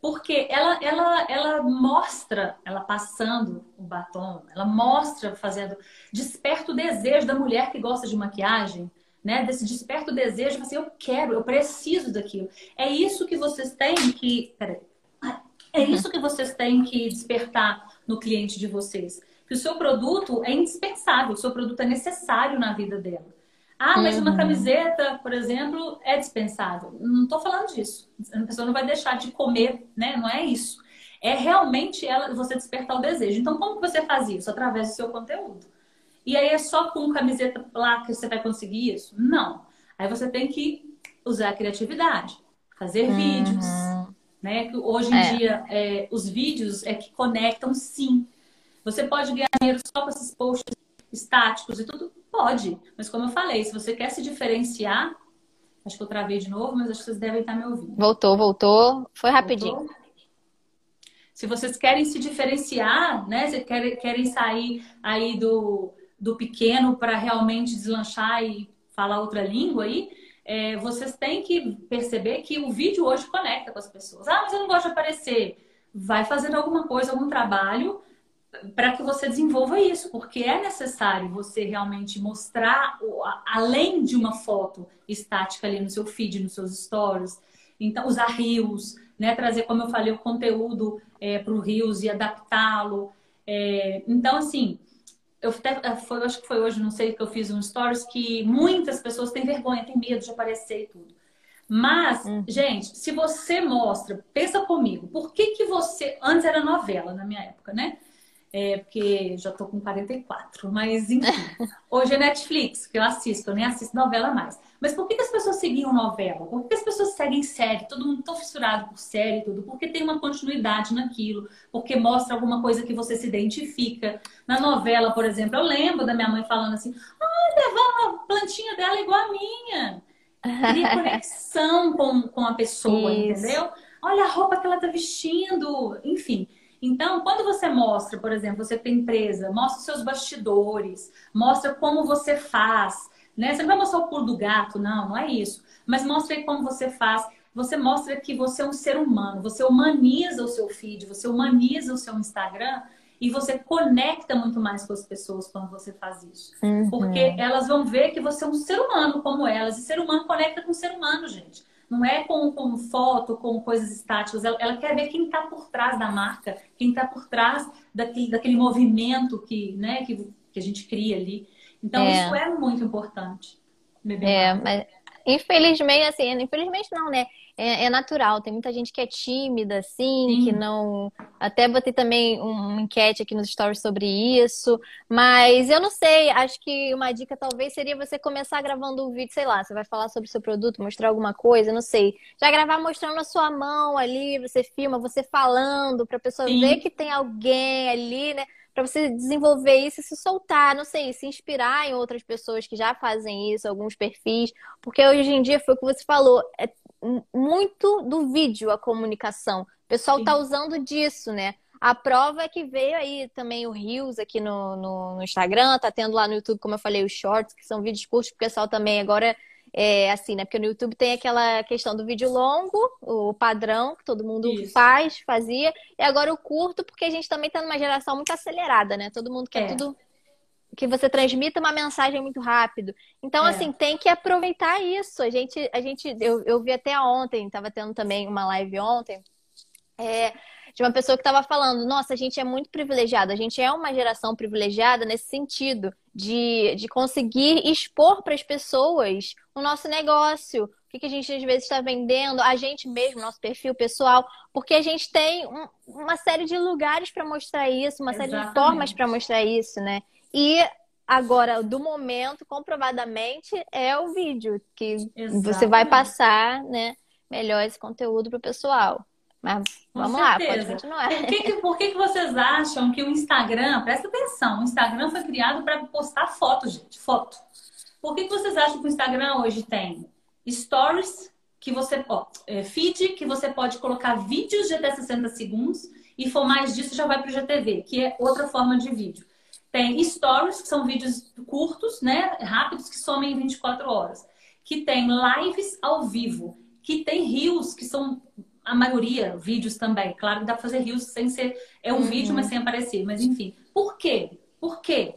Porque ela, ela, ela mostra, ela passando o batom, ela mostra fazendo, desperta o desejo da mulher que gosta de maquiagem, né? Desse desperta o desejo, assim, eu quero, eu preciso daquilo. É isso que vocês têm que. Peraí. É isso que vocês têm que despertar no cliente de vocês. Que o seu produto é indispensável, o seu produto é necessário na vida dela. Ah, mas uma uhum. camiseta, por exemplo, é dispensável. Não estou falando disso. A pessoa não vai deixar de comer, né? Não é isso. É realmente ela, você despertar o desejo. Então, como que você faz isso? Através do seu conteúdo. E aí é só com camiseta lá que você vai conseguir isso? Não. Aí você tem que usar a criatividade, fazer uhum. vídeos, né? Hoje em é. dia, é, os vídeos é que conectam sim. Você pode ganhar dinheiro só com esses posts estáticos e tudo? Pode. Mas como eu falei, se você quer se diferenciar, acho que eu travei de novo, mas acho que vocês devem estar me ouvindo. Voltou, voltou. Foi rapidinho. Voltou? Se vocês querem se diferenciar, né? Se querem, querem sair aí do, do pequeno para realmente deslanchar e falar outra língua aí, é, vocês têm que perceber que o vídeo hoje conecta com as pessoas. Ah, mas eu não gosto de aparecer. Vai fazendo alguma coisa, algum trabalho para que você desenvolva isso, porque é necessário você realmente mostrar além de uma foto estática ali no seu feed, nos seus stories. Então, usar rios, né? Trazer, como eu falei, o conteúdo é, para o rios e adaptá-lo. É, então, assim, eu até, foi, acho que foi hoje, não sei, que eu fiz um stories que muitas pessoas têm vergonha, têm medo de aparecer e tudo. Mas, uhum. gente, se você mostra, pensa comigo, por que que você. Antes era novela na minha época, né? É, porque já tô com 44, mas enfim. Hoje é Netflix, que eu assisto, eu nem assisto novela mais. Mas por que, que as pessoas seguiam novela? Por que, que as pessoas seguem série? Todo mundo tão fissurado por série e tudo. Porque tem uma continuidade naquilo, porque mostra alguma coisa que você se identifica. Na novela, por exemplo, eu lembro da minha mãe falando assim: ah, levar a plantinha dela igual a minha. Cria conexão com, com a pessoa, Isso. entendeu? Olha a roupa que ela tá vestindo, enfim. Então, quando você mostra, por exemplo, você tem empresa, mostra os seus bastidores, mostra como você faz, né? Você não vai mostrar o pulo do gato, não, não é isso. Mas mostra aí como você faz. Você mostra que você é um ser humano, você humaniza o seu feed, você humaniza o seu Instagram e você conecta muito mais com as pessoas quando você faz isso. Uhum. Porque elas vão ver que você é um ser humano como elas. E ser humano conecta com ser humano, gente. Não é com, com foto, com coisas estáticas. Ela, ela quer ver quem está por trás da marca, quem está por trás daquele, daquele movimento que, né, que, que a gente cria ali. Então, é. isso é muito importante. É, mas infelizmente, assim, infelizmente não, né? é, é, natural. Tem muita gente que é tímida, assim, Sim. que não. Até botei também uma enquete aqui nos stories sobre isso. Mas eu não sei, acho que uma dica talvez seria você começar gravando um vídeo, sei lá, você vai falar sobre o seu produto, mostrar alguma coisa, não sei. Já gravar mostrando a sua mão ali, você filma, você falando, pra pessoa Sim. ver que tem alguém ali, né? Para você desenvolver isso e se soltar, não sei, se inspirar em outras pessoas que já fazem isso, alguns perfis, porque hoje em dia foi o que você falou, é muito do vídeo a comunicação. O pessoal está usando disso, né? A prova é que veio aí também o Reels aqui no, no, no, Instagram, tá tendo lá no YouTube, como eu falei, os Shorts, que são vídeos curtos, o pessoal também agora é assim, né? Porque no YouTube tem aquela questão do vídeo longo, o padrão, que todo mundo Isso. faz, fazia, e agora o curto, porque a gente também tá numa geração muito acelerada, né? Todo mundo quer é. tudo que você transmita uma mensagem muito rápido. Então, é. assim, tem que aproveitar isso. A gente, a gente eu, eu vi até ontem, estava tendo também uma live ontem, é, de uma pessoa que estava falando, nossa, a gente é muito privilegiado, a gente é uma geração privilegiada nesse sentido de, de conseguir expor para as pessoas o nosso negócio, o que, que a gente às vezes está vendendo, a gente mesmo, nosso perfil pessoal, porque a gente tem um, uma série de lugares para mostrar isso, uma Exatamente. série de formas para mostrar isso, né? E agora, do momento, comprovadamente, é o vídeo que Exatamente. você vai passar, né, melhor esse conteúdo para o pessoal. Mas Com vamos certeza. lá, pode continuar. Por, que, que, por que, que vocês acham que o Instagram, presta atenção, o Instagram foi criado para postar foto, gente, foto. Por que, que vocês acham que o Instagram hoje tem stories que você ó, é, feed que você pode colocar vídeos de até 60 segundos e for mais disso já vai para o GTV, que é outra forma de vídeo. Tem stories, que são vídeos curtos, né? Rápidos, que somem em 24 horas. Que tem lives ao vivo. Que tem rios, que são a maioria, vídeos também. Claro que dá pra fazer rios sem ser. É um uhum. vídeo, mas sem aparecer. Mas enfim. Por quê? Por quê?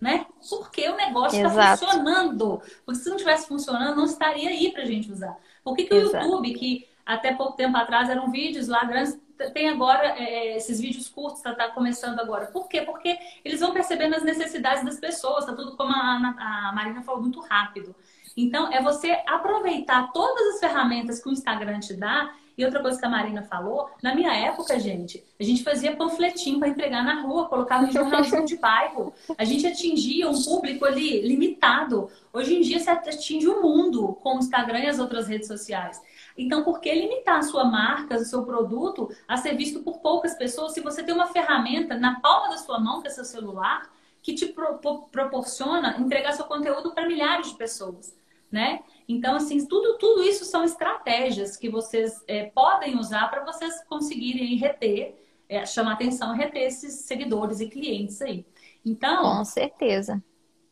Né? Porque o negócio está funcionando. Porque se não estivesse funcionando, não estaria aí pra gente usar. Por que, que o YouTube, que até pouco tempo atrás eram vídeos lá grandes, tem agora é, esses vídeos curtos, está tá começando agora. Por quê? Porque eles vão percebendo as necessidades das pessoas, tá tudo como a, a Marina falou, muito rápido. Então, é você aproveitar todas as ferramentas que o Instagram te dá. E outra coisa que a Marina falou, na minha época, gente, a gente fazia panfletinho para entregar na rua, colocava no jornalzinho de bairro. A gente atingia um público ali limitado. Hoje em dia, você atinge o mundo com o Instagram e as outras redes sociais. Então, por que limitar a sua marca, o seu produto a ser visto por poucas pessoas se você tem uma ferramenta na palma da sua mão, que é seu celular, que te pro proporciona entregar seu conteúdo para milhares de pessoas, né? Então, assim, tudo, tudo isso são estratégias que vocês é, podem usar para vocês conseguirem reter, é, chamar atenção, reter esses seguidores e clientes aí. Então. Com certeza.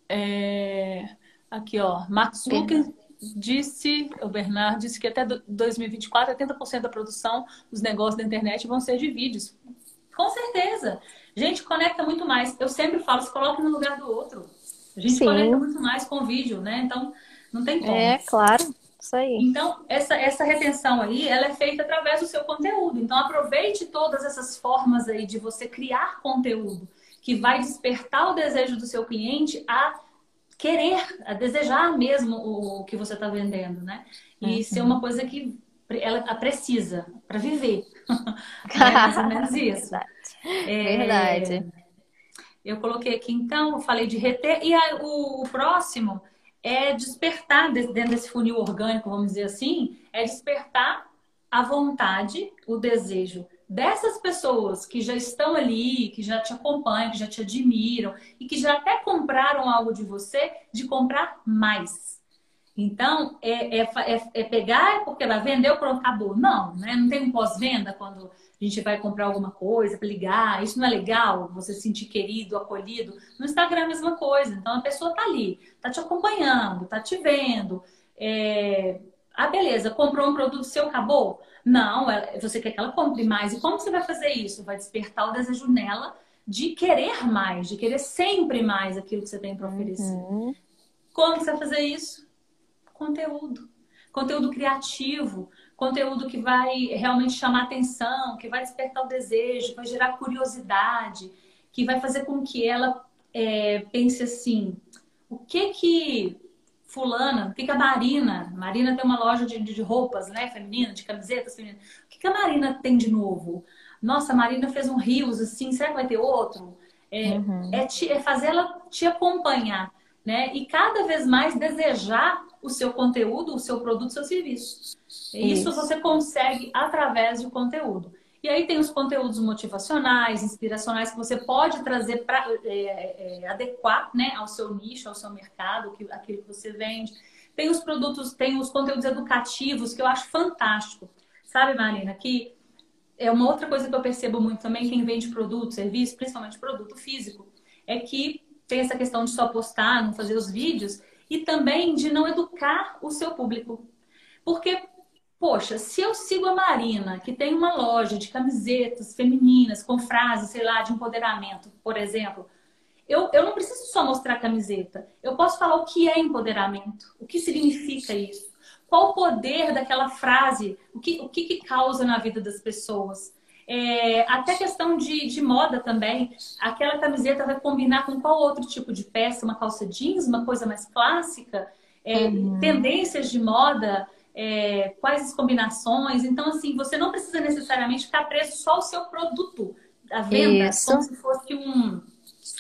É... Aqui, ó. Max Zucker disse, o Bernardo disse que até 2024, 80% da produção dos negócios da internet vão ser de vídeos. Com certeza. Gente, conecta muito mais. Eu sempre falo, se coloque no lugar do outro. A gente Sim. conecta muito mais com vídeo, né? Então, não tem como. É, claro. Isso aí. Então, essa, essa retenção aí, ela é feita através do seu conteúdo. Então, aproveite todas essas formas aí de você criar conteúdo que vai despertar o desejo do seu cliente a querer, a desejar mesmo o que você está vendendo, né? E uhum. ser uma coisa que ela precisa para viver. é mais ou menos isso. Verdade. É, Verdade. Eu coloquei aqui, então, eu falei de reter. E a, o, o próximo é despertar, dentro desse funil orgânico, vamos dizer assim, é despertar a vontade, o desejo dessas pessoas que já estão ali, que já te acompanham, que já te admiram e que já até compraram algo de você, de comprar mais. Então, é, é, é, é pegar porque ela vendeu, acabou. Não, né? Não tem um pós-venda quando a gente vai comprar alguma coisa, ligar. Isso não é legal, você se sentir querido, acolhido. No Instagram é a mesma coisa. Então, a pessoa tá ali, tá te acompanhando, tá te vendo. É... Ah, beleza, comprou um produto seu, acabou? Não, você quer que ela compre mais. E como você vai fazer isso? Vai despertar o desejo nela de querer mais, de querer sempre mais aquilo que você tem para oferecer. Uhum. Como você vai fazer isso? Conteúdo. Conteúdo criativo, conteúdo que vai realmente chamar atenção, que vai despertar o desejo, vai gerar curiosidade, que vai fazer com que ela é, pense assim: o que que fulana, o que, que a Marina, Marina tem uma loja de, de roupas, né, feminina, de camisetas femininas. O que, que a Marina tem de novo? Nossa, a Marina fez um rios assim, será que vai ter outro? É, uhum. é, te, é fazer ela te acompanhar, né? E cada vez mais desejar o seu conteúdo, o seu produto, o seu serviço. Isso. Isso você consegue através do conteúdo. E aí tem os conteúdos motivacionais, inspiracionais que você pode trazer para é, é, adequar né, ao seu nicho, ao seu mercado, aquilo que você vende. Tem os produtos, tem os conteúdos educativos que eu acho fantástico. Sabe, Marina, que é uma outra coisa que eu percebo muito também, quem vende produto, serviço, principalmente produto físico, é que tem essa questão de só postar, não fazer os vídeos, e também de não educar o seu público. Porque Poxa, se eu sigo a Marina, que tem uma loja de camisetas femininas com frases, sei lá, de empoderamento, por exemplo, eu, eu não preciso só mostrar a camiseta. Eu posso falar o que é empoderamento, o que significa isso, qual o poder daquela frase, o que, o que, que causa na vida das pessoas. É, até questão de, de moda também. Aquela camiseta vai combinar com qual outro tipo de peça? Uma calça jeans, uma coisa mais clássica? É, uhum. Tendências de moda é, quais as combinações. Então, assim, você não precisa necessariamente ficar preso só ao seu produto, a venda, Isso. como se fosse um,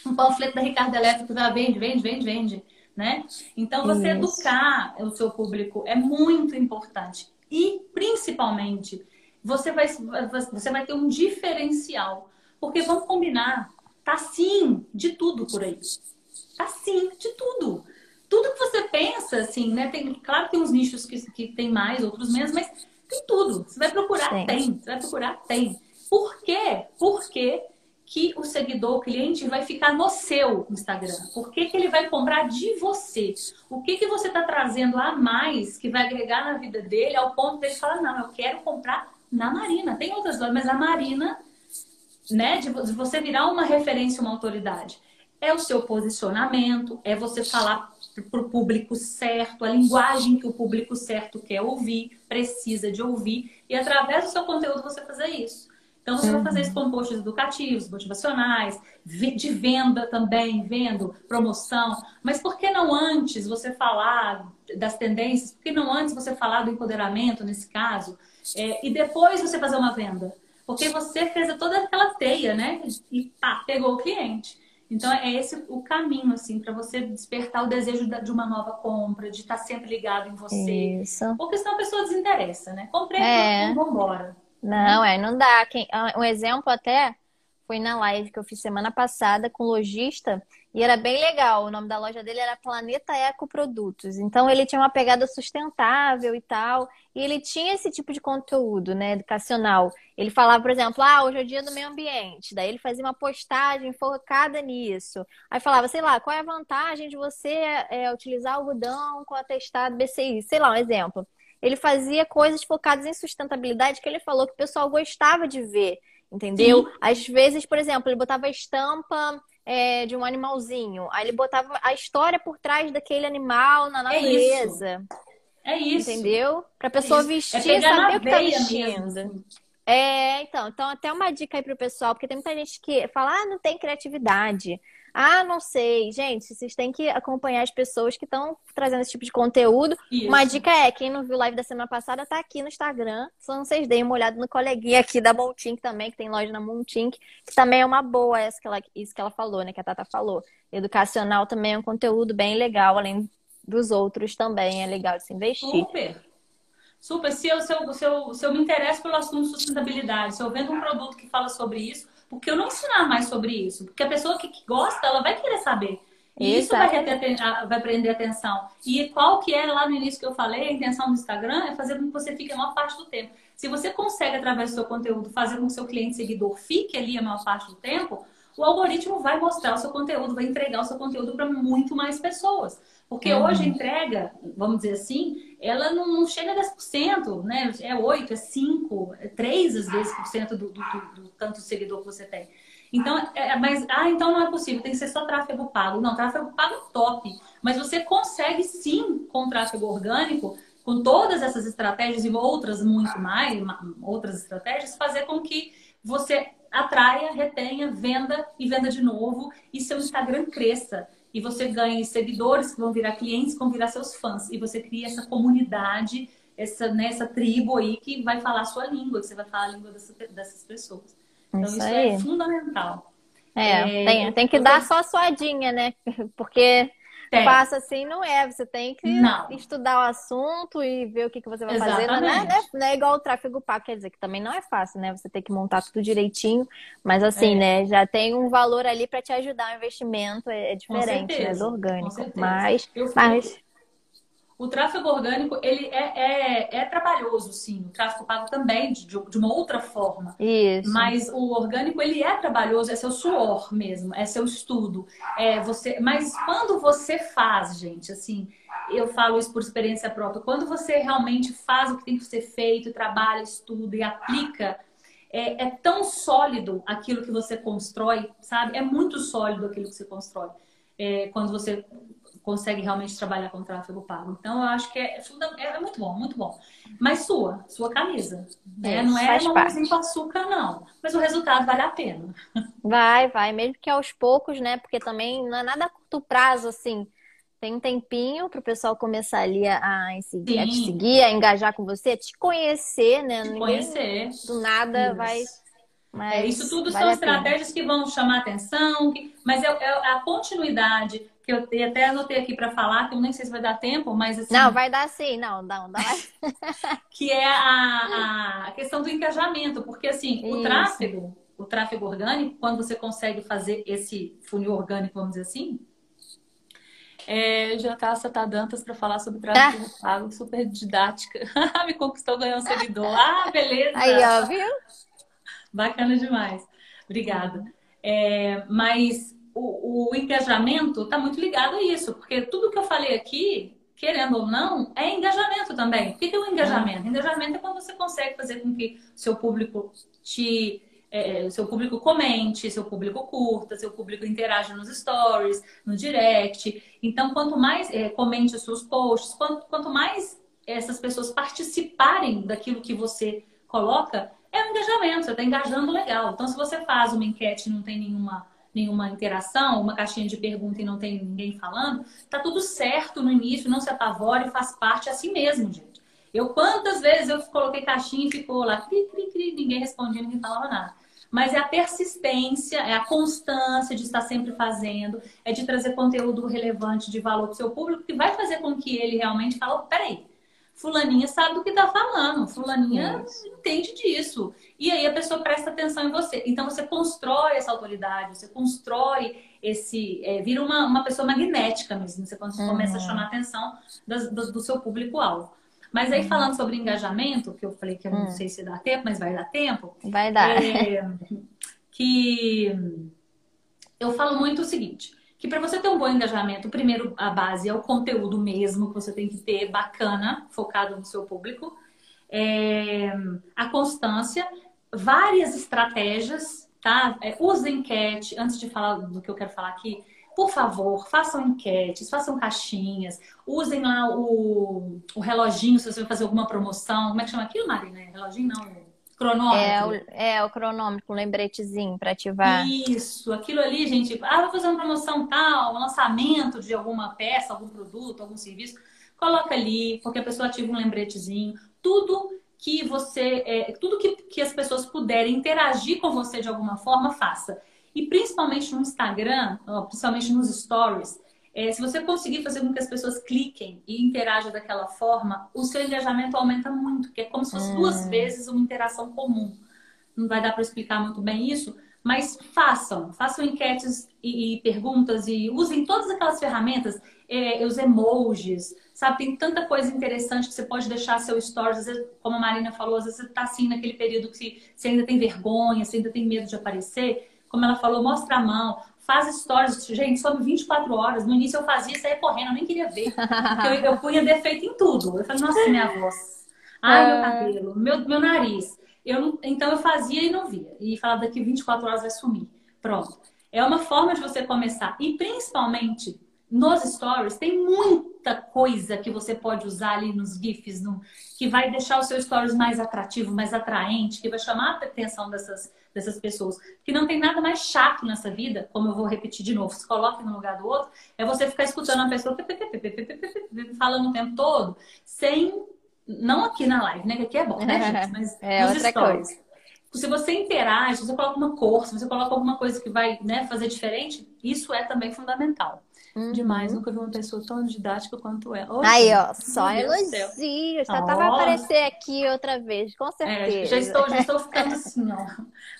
um panfleto da Ricardo Elétrico que vai vende, vende, vende, vende. Né? Então, você Isso. educar o seu público é muito importante. E, principalmente, você vai, você vai ter um diferencial. Porque, vamos combinar, tá sim de tudo por aí. Tá sim de tudo tudo que você pensa, assim, né? Tem, claro que tem uns nichos que, que tem mais, outros menos, mas tem tudo. Você vai procurar, Sim. tem. Você vai procurar, tem. Por quê? Porque que o seguidor, o cliente, vai ficar no seu Instagram? Por que, que ele vai comprar de você? O que, que você está trazendo a mais que vai agregar na vida dele ao ponto dele falar, não, eu quero comprar na Marina. Tem outras lojas, mas a Marina, né, de você virar uma referência, uma autoridade. É o seu posicionamento, é você falar para o público certo, a linguagem que o público certo quer ouvir, precisa de ouvir, e através do seu conteúdo você fazer isso. Então, você uhum. vai fazer esses compostos educativos, motivacionais, de venda também, vendo, promoção. Mas por que não antes você falar das tendências? Por que não antes você falar do empoderamento, nesse caso? É, e depois você fazer uma venda? Porque você fez toda aquela teia, né? E pá, pegou o cliente. Então é esse o caminho assim para você despertar o desejo de uma nova compra, de estar tá sempre ligado em você. Isso. Porque senão a pessoa desinteressa, né? Comprei, é. vamos embora. Não, é, não dá. Quem, ah, um exemplo até foi na live que eu fiz semana passada com um lojista E era bem legal. O nome da loja dele era Planeta Eco Produtos. Então ele tinha uma pegada sustentável e tal. E ele tinha esse tipo de conteúdo, né, educacional. Ele falava, por exemplo, ah, hoje é o dia do meio ambiente. Daí ele fazia uma postagem focada nisso. Aí falava, sei lá, qual é a vantagem de você é, utilizar algodão com atestado BCI? Sei lá, um exemplo. Ele fazia coisas focadas em sustentabilidade que ele falou que o pessoal gostava de ver. Entendeu? Sim. Às vezes, por exemplo, ele botava estampa é, de um animalzinho. Aí ele botava a história por trás daquele animal na é natureza. É isso. É isso. Entendeu? Pra pessoa é vestir e saber o que tá vestindo. Mesmo, assim. É, então, então até uma dica aí pro pessoal, porque tem muita gente que fala, ah, não tem criatividade. Ah, não sei. Gente, vocês têm que acompanhar as pessoas que estão trazendo esse tipo de conteúdo. Isso. Uma dica é, quem não viu live da semana passada, tá aqui no Instagram. Só não vocês deem uma olhada no coleguinha aqui da Montink também, que tem loja na Montink, que também é uma boa, essa que ela, isso que ela falou, né? Que a Tata falou. Educacional também é um conteúdo bem legal, além dos outros também é legal de se investir. Super! Super! Se eu, se eu, se eu, se eu me interesso pelo assunto sustentabilidade, se eu vendo um produto que fala sobre isso, porque eu não ensinar mais sobre isso? Porque a pessoa que, gosta, ela vai querer saber. E isso vai, ter, vai prender atenção. E qual que é lá no início que eu falei, a intenção do Instagram é fazer com que você fique a maior parte do tempo. Se você consegue, através do seu conteúdo, fazer com que o seu cliente seguidor fique ali a maior parte do tempo, o algoritmo vai mostrar o seu conteúdo, vai entregar o seu conteúdo para muito mais pessoas. Porque uhum. hoje a entrega, vamos dizer assim, ela não, não, chega a 10%, né? É 8%, é 5%, é 3% às vezes por cento do, do, do, do tanto seguidor que você tem. Então, é, mas, ah, então não é possível, tem que ser só tráfego pago. Não, tráfego pago é top. Mas você consegue sim, com tráfego orgânico, com todas essas estratégias e outras muito mais, outras estratégias, fazer com que você atraia, retenha, venda e venda de novo e seu Instagram cresça e você ganha seguidores que vão virar clientes, que vão virar seus fãs. E você cria essa comunidade, essa, né, essa tribo aí que vai falar a sua língua, que você vai falar a língua dessa, dessas pessoas. Então, isso, isso é fundamental. É, é tem, tem que dar só a suadinha, né? Porque tem. Fácil assim não é. Você tem que não. estudar o assunto e ver o que, que você vai Exatamente. fazer. Não é, né? não é igual o tráfego pago, quer dizer que também não é fácil, né? Você tem que montar tudo direitinho. Mas assim, é. né? Já tem um valor ali para te ajudar. O investimento é, é diferente, né? Do orgânico. Mas, mas o tráfego orgânico, ele é, é, é, trabalhoso, sim. O tráfego pago também, de, de uma outra forma. Isso. Mas o orgânico, ele é trabalhoso, é seu suor mesmo, é seu estudo. É você... Mas quando você faz, gente, assim, eu falo isso por experiência própria, quando você realmente faz o que tem que ser feito, trabalha, estuda e aplica, é, é tão sólido aquilo que você constrói, sabe? É muito sólido aquilo que você constrói. É, quando você consegue realmente trabalhar com tráfego pago. Então, eu acho que é, é, é muito bom, muito bom. Mas sua, sua camisa. Né? não é mamãozinho com açúcar, não. Mas o resultado vale a pena. Vai, vai. Mesmo que aos poucos, né? Porque também não é nada a curto prazo, assim. Tem um tempinho para o pessoal começar ali a, a, seguir, a, te seguir, a engajar com você, a te conhecer, né? Te conhecer. Do nada isso. vai... Mas é, isso tudo vale são estratégias que vão chamar atenção, que, mas é, é, a continuidade que eu até anotei aqui para falar, que eu nem sei se vai dar tempo, mas assim. Não, vai dar sim, não, não, dá. que é a, a questão do engajamento, porque assim, Isso. o tráfego, o tráfego orgânico, quando você consegue fazer esse funil orgânico, vamos dizer assim, é, já tá a Dantas para falar sobre tráfego pago, super didática. Me conquistou, ganhou um seguidor. Ah, beleza! Aí, ó, viu? Bacana demais. Obrigada. É, mas o, o engajamento está muito ligado a isso, porque tudo que eu falei aqui, querendo ou não, é engajamento também. O que é o engajamento? Engajamento é quando você consegue fazer com que seu público te é, seu público comente, seu público curta, seu público interaja nos stories, no direct. Então, quanto mais é, comente os seus posts, quanto, quanto mais essas pessoas participarem daquilo que você coloca, é um engajamento, você está engajando legal. Então, se você faz uma enquete e não tem nenhuma nenhuma interação, uma caixinha de pergunta e não tem ninguém falando, tá tudo certo no início, não se apavore, faz parte assim mesmo, gente. Eu quantas vezes eu coloquei caixinha e ficou lá, cri, cri, cri, ninguém respondia, ninguém falava nada. Mas é a persistência, é a constância de estar sempre fazendo, é de trazer conteúdo relevante, de valor para o seu público, que vai fazer com que ele realmente fale, oh, peraí, Fulaninha sabe do que está falando, Fulaninha Isso. entende disso. E aí a pessoa presta atenção em você. Então você constrói essa autoridade, você constrói esse. É, vira uma, uma pessoa magnética mesmo. Você começa a uhum. chamar a atenção do, do, do seu público-alvo. Mas aí, uhum. falando sobre engajamento, que eu falei que eu não uhum. sei se dá tempo, mas vai dar tempo. Vai dar. É, que eu falo muito o seguinte: que para você ter um bom engajamento, primeiro a base é o conteúdo mesmo que você tem que ter bacana, focado no seu público, é, a constância, várias estratégias, tá? É, use enquete, antes de falar do que eu quero falar aqui, por favor, façam enquetes, façam caixinhas, usem lá o, o reloginho se você vai fazer alguma promoção. Como é que chama aquilo, Marina? Reloginho não, cronômetro. É o, é, o cronômetro, um lembretezinho para ativar. Isso, aquilo ali, gente. Ah, vou fazer uma promoção tal, um lançamento de alguma peça, algum produto, algum serviço. Coloca ali, porque a pessoa ativa um lembretezinho. Tudo que você, é, tudo que, que as pessoas puderem interagir com você de alguma forma, faça. E principalmente no Instagram, principalmente nos stories, é, se você conseguir fazer com que as pessoas cliquem e interajam daquela forma, o seu engajamento aumenta muito, porque é como se fosse hum. duas vezes uma interação comum. Não vai dar para explicar muito bem isso, mas façam, façam enquetes e, e perguntas e usem todas aquelas ferramentas, é, os emojis, sabe? Tem tanta coisa interessante que você pode deixar seu stories, às vezes, como a Marina falou, às vezes você está assim naquele período que você ainda tem vergonha, você ainda tem medo de aparecer como ela falou, mostra a mão, faz stories. Gente, sobre 24 horas. No início eu fazia isso aí correndo, eu nem queria ver. Eu, eu punha defeito em tudo. Eu falei, nossa, minha voz. Ai, meu ah. cabelo, meu, meu nariz. Eu não, então eu fazia e não via. E falava daqui 24 horas vai sumir. Pronto. É uma forma de você começar. E principalmente nos stories, tem muita coisa que você pode usar ali nos GIFs, no, que vai deixar o seu stories mais atrativo, mais atraente, que vai chamar a atenção dessas, dessas pessoas. Que não tem nada mais chato nessa vida, como eu vou repetir de novo, se coloque no lugar do outro, é você ficar escutando a pessoa falando o tempo todo, sem. Não aqui na live, né? Que aqui é bom, né, gente? Mas é nos stories. Coisa. Se você interage, se você coloca uma cor, se você coloca alguma coisa que vai né, fazer diferente, isso é também fundamental. Uhum. Demais, nunca vi uma pessoa tão didática quanto ela. Aí, ó, só elogios. Já tava a aparecer aqui outra vez, com certeza. É, já, estou, já estou ficando assim, ó.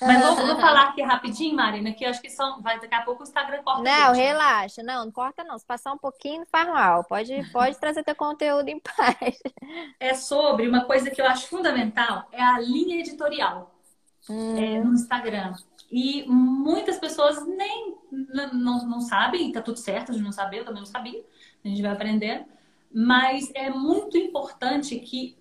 Mas vou, vou, falar aqui rapidinho, Marina, que acho que são, vai, daqui a pouco o Instagram corta. Não, gente. relaxa. Não, não corta não. Se passar um pouquinho, não faz mal. Pode, pode trazer teu conteúdo em paz. É sobre uma coisa que eu acho fundamental, é a linha editorial. Hum. É, no Instagram. E muitas pessoas nem não, não sabem, tá tudo certo de não saber, eu também não sabia, a gente vai aprender. Mas é muito importante que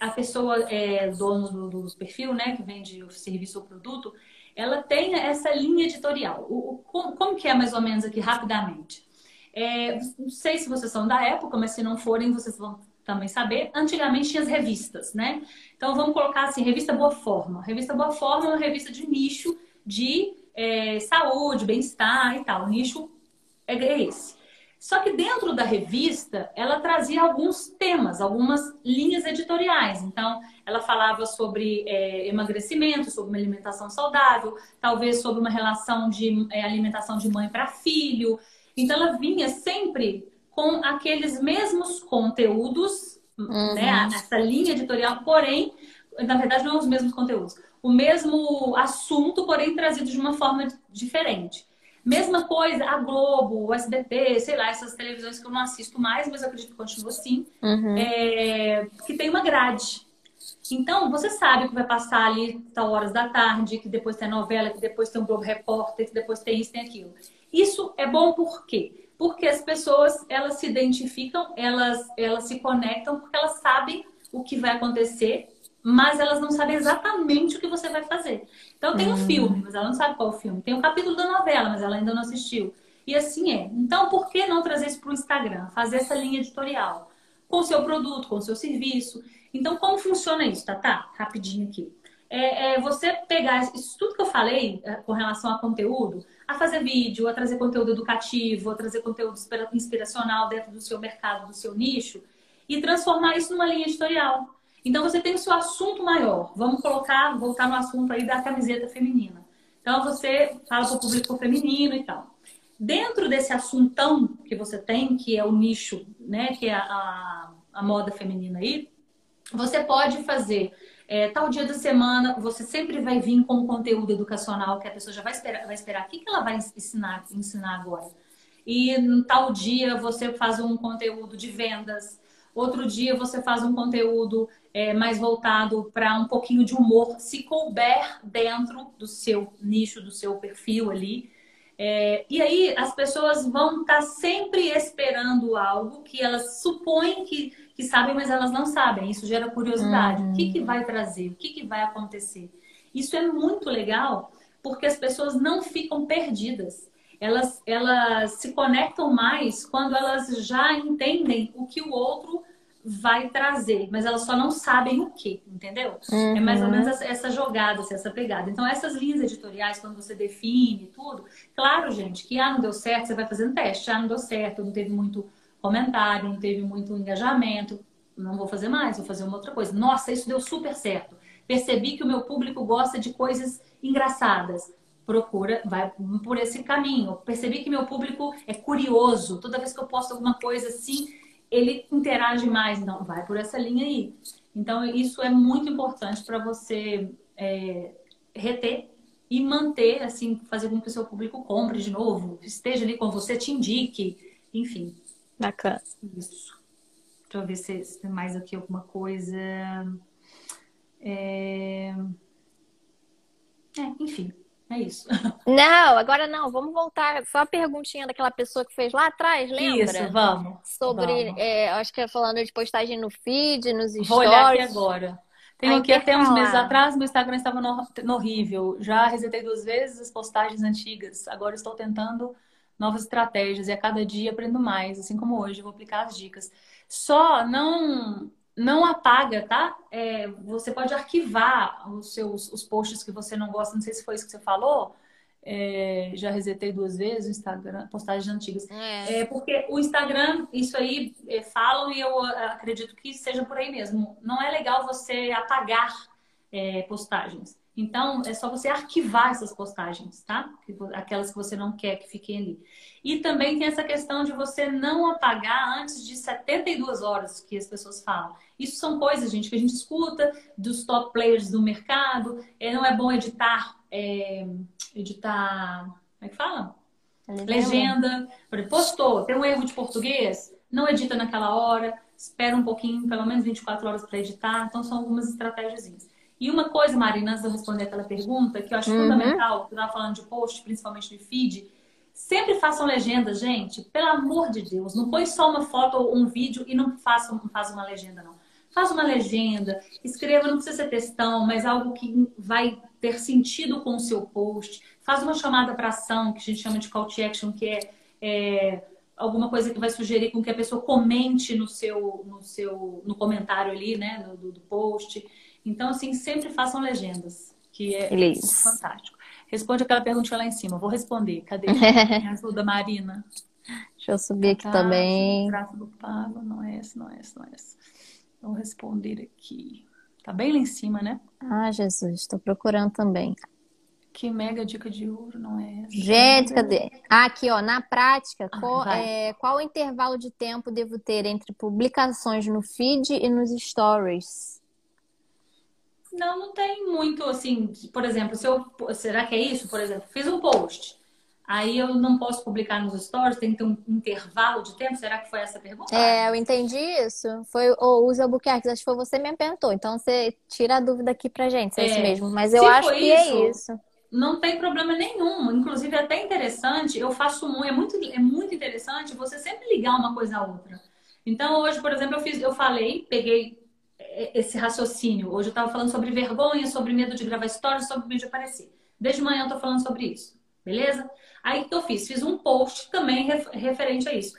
a pessoa é dono do, do perfil, né, que vende o serviço ou produto, ela tenha essa linha editorial. O, o como, como, que é mais ou menos aqui rapidamente? É, não sei se vocês são da época, mas se não forem, vocês vão também saber. Antigamente tinha as revistas, né? Então vamos colocar assim, revista Boa Forma. Revista Boa Forma é uma revista de nicho de é, saúde, bem-estar e tal. O nicho é, é esse. Só que dentro da revista, ela trazia alguns temas, algumas linhas editoriais. Então, ela falava sobre é, emagrecimento, sobre uma alimentação saudável, talvez sobre uma relação de é, alimentação de mãe para filho. Então, ela vinha sempre com aqueles mesmos conteúdos, uhum. né? Essa linha editorial, porém, na verdade, não os mesmos conteúdos o mesmo assunto, porém trazido de uma forma diferente. Mesma coisa, a Globo, o SBT, sei lá, essas televisões que eu não assisto mais, mas eu acredito que continua assim, uhum. é, que tem uma grade. Então, você sabe que vai passar ali tal horas da tarde, que depois tem novela, que depois tem um Globo Repórter, que depois tem isso, tem aquilo. Isso é bom por quê? Porque as pessoas, elas se identificam, elas, elas se conectam, porque elas sabem o que vai acontecer mas elas não sabem exatamente o que você vai fazer. Então tem um hum. filme, mas ela não sabe qual é o filme. Tem um capítulo da novela, mas ela ainda não assistiu. E assim é. Então, por que não trazer isso para o Instagram? Fazer essa linha editorial com o seu produto, com o seu serviço. Então, como funciona isso, tá? Tá, rapidinho aqui. É, é, você pegar isso tudo que eu falei é, com relação a conteúdo, a fazer vídeo, a trazer conteúdo educativo, a trazer conteúdo inspiracional dentro do seu mercado, do seu nicho, e transformar isso numa linha editorial. Então você tem o seu assunto maior. Vamos colocar, voltar no assunto aí da camiseta feminina. Então você fala para o público feminino e tal. Dentro desse assuntão que você tem, que é o nicho, né, que é a, a moda feminina aí, Você pode fazer é, tal dia da semana, você sempre vai vir com um conteúdo educacional que a pessoa já vai esperar, vai esperar. O que, que ela vai ensinar, ensinar agora? E tal dia você faz um conteúdo de vendas, outro dia você faz um conteúdo é, mais voltado para um pouquinho de humor, se couber dentro do seu nicho, do seu perfil ali. É, e aí as pessoas vão estar tá sempre esperando algo que elas supõem que, que sabem, mas elas não sabem. Isso gera curiosidade. Uhum. O que, que vai trazer? O que, que vai acontecer? Isso é muito legal porque as pessoas não ficam perdidas. Elas, elas se conectam mais quando elas já entendem o que o outro vai trazer, mas elas só não sabem o que, entendeu? Uhum. É mais ou menos essa, essa jogada, assim, essa pegada. Então, essas linhas editoriais, quando você define tudo, claro, gente, que ah, não deu certo, você vai fazendo teste, ah, não deu certo, não teve muito comentário, não teve muito engajamento, não vou fazer mais, vou fazer uma outra coisa. Nossa, isso deu super certo. Percebi que o meu público gosta de coisas engraçadas. Procura, vai por esse caminho. Percebi que meu público é curioso. Toda vez que eu posto alguma coisa assim, ele interage mais. Não, vai por essa linha aí. Então, isso é muito importante para você é, reter e manter, assim, fazer com que o seu público compre de novo, esteja ali com você, te indique, enfim. Bacana. Isso. Deixa eu ver se, se tem mais aqui alguma coisa. É... É, enfim, é isso. Não, agora não, vamos voltar. Só a perguntinha daquela pessoa que fez lá atrás, lembra? Isso, vamos. Sobre, vamos. É, acho que é falando de postagem no feed, nos stories. Vou olhar aqui agora. Tem aqui até uns meses atrás, meu Instagram estava no, no horrível. Já resetei duas vezes as postagens antigas. Agora estou tentando novas estratégias e a cada dia aprendo mais, assim como hoje, vou aplicar as dicas. Só não não apaga, tá? É, você pode arquivar os seus os posts que você não gosta, não sei se foi isso que você falou. É, já resetei duas vezes o Instagram, postagens antigas. É. é porque o Instagram, isso aí é, falam e eu acredito que seja por aí mesmo. Não é legal você apagar é, postagens. Então, é só você arquivar essas postagens, tá? Aquelas que você não quer que fiquem ali. E também tem essa questão de você não apagar antes de 72 horas que as pessoas falam. Isso são coisas, gente, que a gente escuta dos top players do mercado. É, não é bom editar, é, editar, como é que fala? Legenda. Legenda. Postou, tem um erro de português, não edita naquela hora, espera um pouquinho, pelo menos 24 horas para editar. Então, são algumas estratégias. E uma coisa, Marina, antes de eu responder aquela pergunta, que eu acho uhum. fundamental, que eu estava falando de post, principalmente de feed, sempre façam legenda, gente. Pelo amor de Deus, não põe só uma foto ou um vídeo e não faça, não faz uma legenda, não. Faz uma legenda, escreva, não precisa ser textão, mas algo que vai ter sentido com o seu post. Faz uma chamada para ação, que a gente chama de call to action, que é, é alguma coisa que vai sugerir com que a pessoa comente no seu, no seu, no comentário ali, né, do, do post. Então, assim, sempre façam legendas, que é fantástico. Responde aquela perguntinha lá em cima. Vou responder. Cadê? Me ajuda, Marina. Deixa eu subir aqui tá, também. do pago, não é esse, não é esse, não é esse. Vou responder aqui. Tá bem lá em cima, né? Ah, Jesus, estou procurando também. Que mega dica de ouro, não é essa? Gente, cadê? Ah, aqui, ó, na prática, ah, qual, é, qual intervalo de tempo devo ter entre publicações no feed e nos stories? Não, não tem muito assim. Por exemplo, se eu. Será que é isso? Por exemplo, fiz um post. Aí eu não posso publicar nos stories, tem que ter um intervalo de tempo? Será que foi essa pergunta? É, eu entendi isso. Foi o Usa Albuquerque, acho que foi você me perguntou. Então você tira a dúvida aqui pra gente, se é, é isso mesmo. Mas eu acho que é isso, é isso. Não tem problema nenhum. Inclusive, é até interessante, eu faço muito, é muito, é muito interessante você sempre ligar uma coisa à outra. Então, hoje, por exemplo, eu fiz, eu falei, peguei esse raciocínio. Hoje eu estava falando sobre vergonha, sobre medo de gravar stories, sobre medo de aparecer. Desde manhã eu estou falando sobre isso. Beleza? Aí o que eu fiz? Fiz um post também referente a isso.